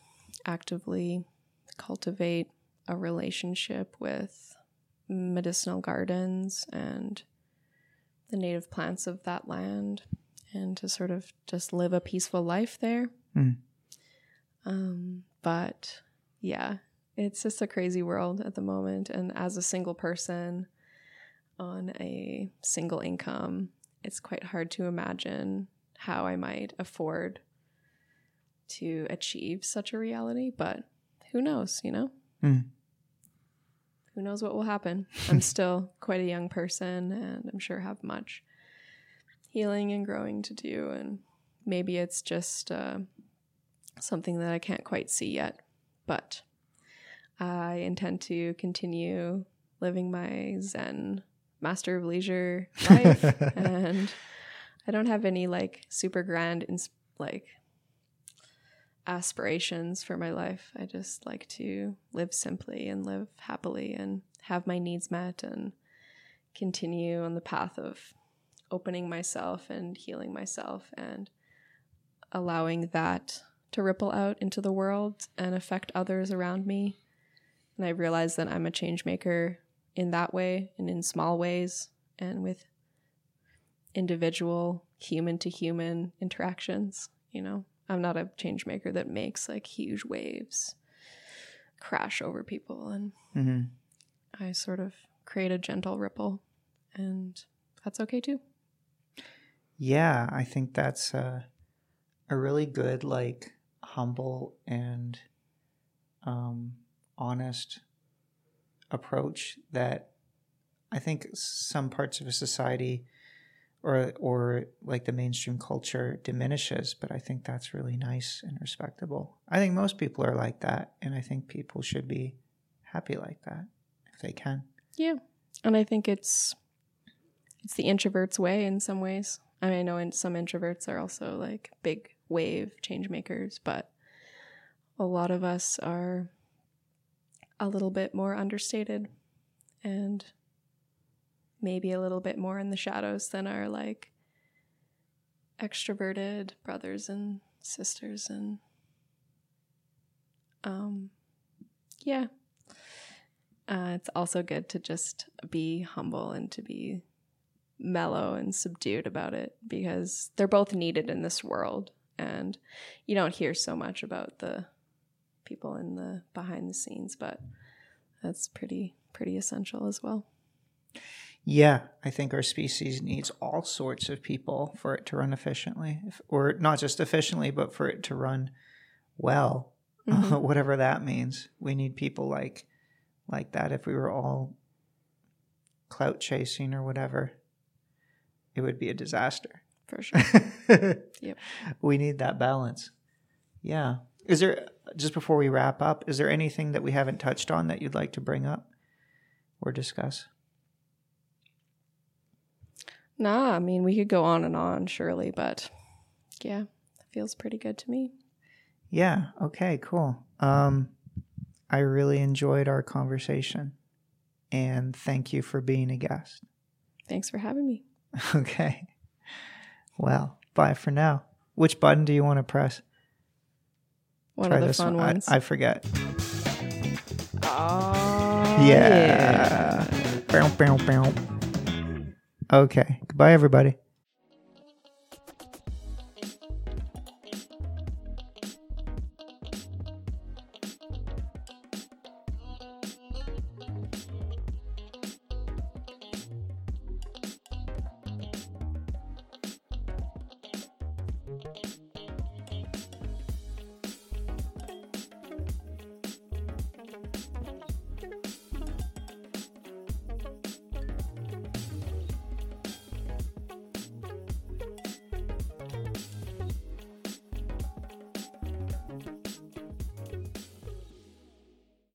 actively cultivate a relationship with medicinal gardens and the native plants of that land and to sort of just live a peaceful life there. Mm. Um, but yeah, it's just a crazy world at the moment. And as a single person on a single income, it's quite hard to imagine how I might afford to achieve such a reality. But who knows, you know? Mm. Who knows what will happen? I'm still quite a young person and I'm sure have much healing and growing to do. And maybe it's just uh, something that I can't quite see yet. But I intend to continue living my Zen master of leisure life. and I don't have any like super grand, ins- like aspirations for my life. I just like to live simply and live happily and have my needs met and continue on the path of opening myself and healing myself and allowing that to ripple out into the world and affect others around me. And I realize that I'm a change maker in that way and in small ways and with individual human to human interactions, you know. I'm not a change maker that makes like huge waves crash over people and hmm I sort of create a gentle ripple and that's okay too. Yeah, I think that's a, a really good, like, humble and um, honest approach that I think some parts of a society or or like the mainstream culture diminishes, but I think that's really nice and respectable. I think most people are like that, and I think people should be happy like that if they can. Yeah. And I think it's it's the introvert's way in some ways. I mean, I know in some introverts are also like big wave change makers, but a lot of us are a little bit more understated and maybe a little bit more in the shadows than our like extroverted brothers and sisters and um yeah. Uh, it's also good to just be humble and to be mellow and subdued about it because they're both needed in this world and you don't hear so much about the people in the behind the scenes but that's pretty pretty essential as well Yeah, I think our species needs all sorts of people for it to run efficiently, or not just efficiently, but for it to run well, Mhm. whatever that means. We need people like like that. If we were all clout chasing or whatever, it would be a disaster. For sure Yep. We need that balance. Yeah. Is there just before we wrap up? Is there anything that we haven't touched on that you'd like to bring up or discuss? nah i mean we could go on and on surely but yeah it feels pretty good to me Yeah. Okay. Cool. Um, I really enjoyed our conversation, and thank you for being a guest. thanks for having me Okay. Well, bye for now. Which button do you want to press? one of the fun one. Ones I, forget. oh Yeah. Bow, bow, bow. Okay. Goodbye, everybody.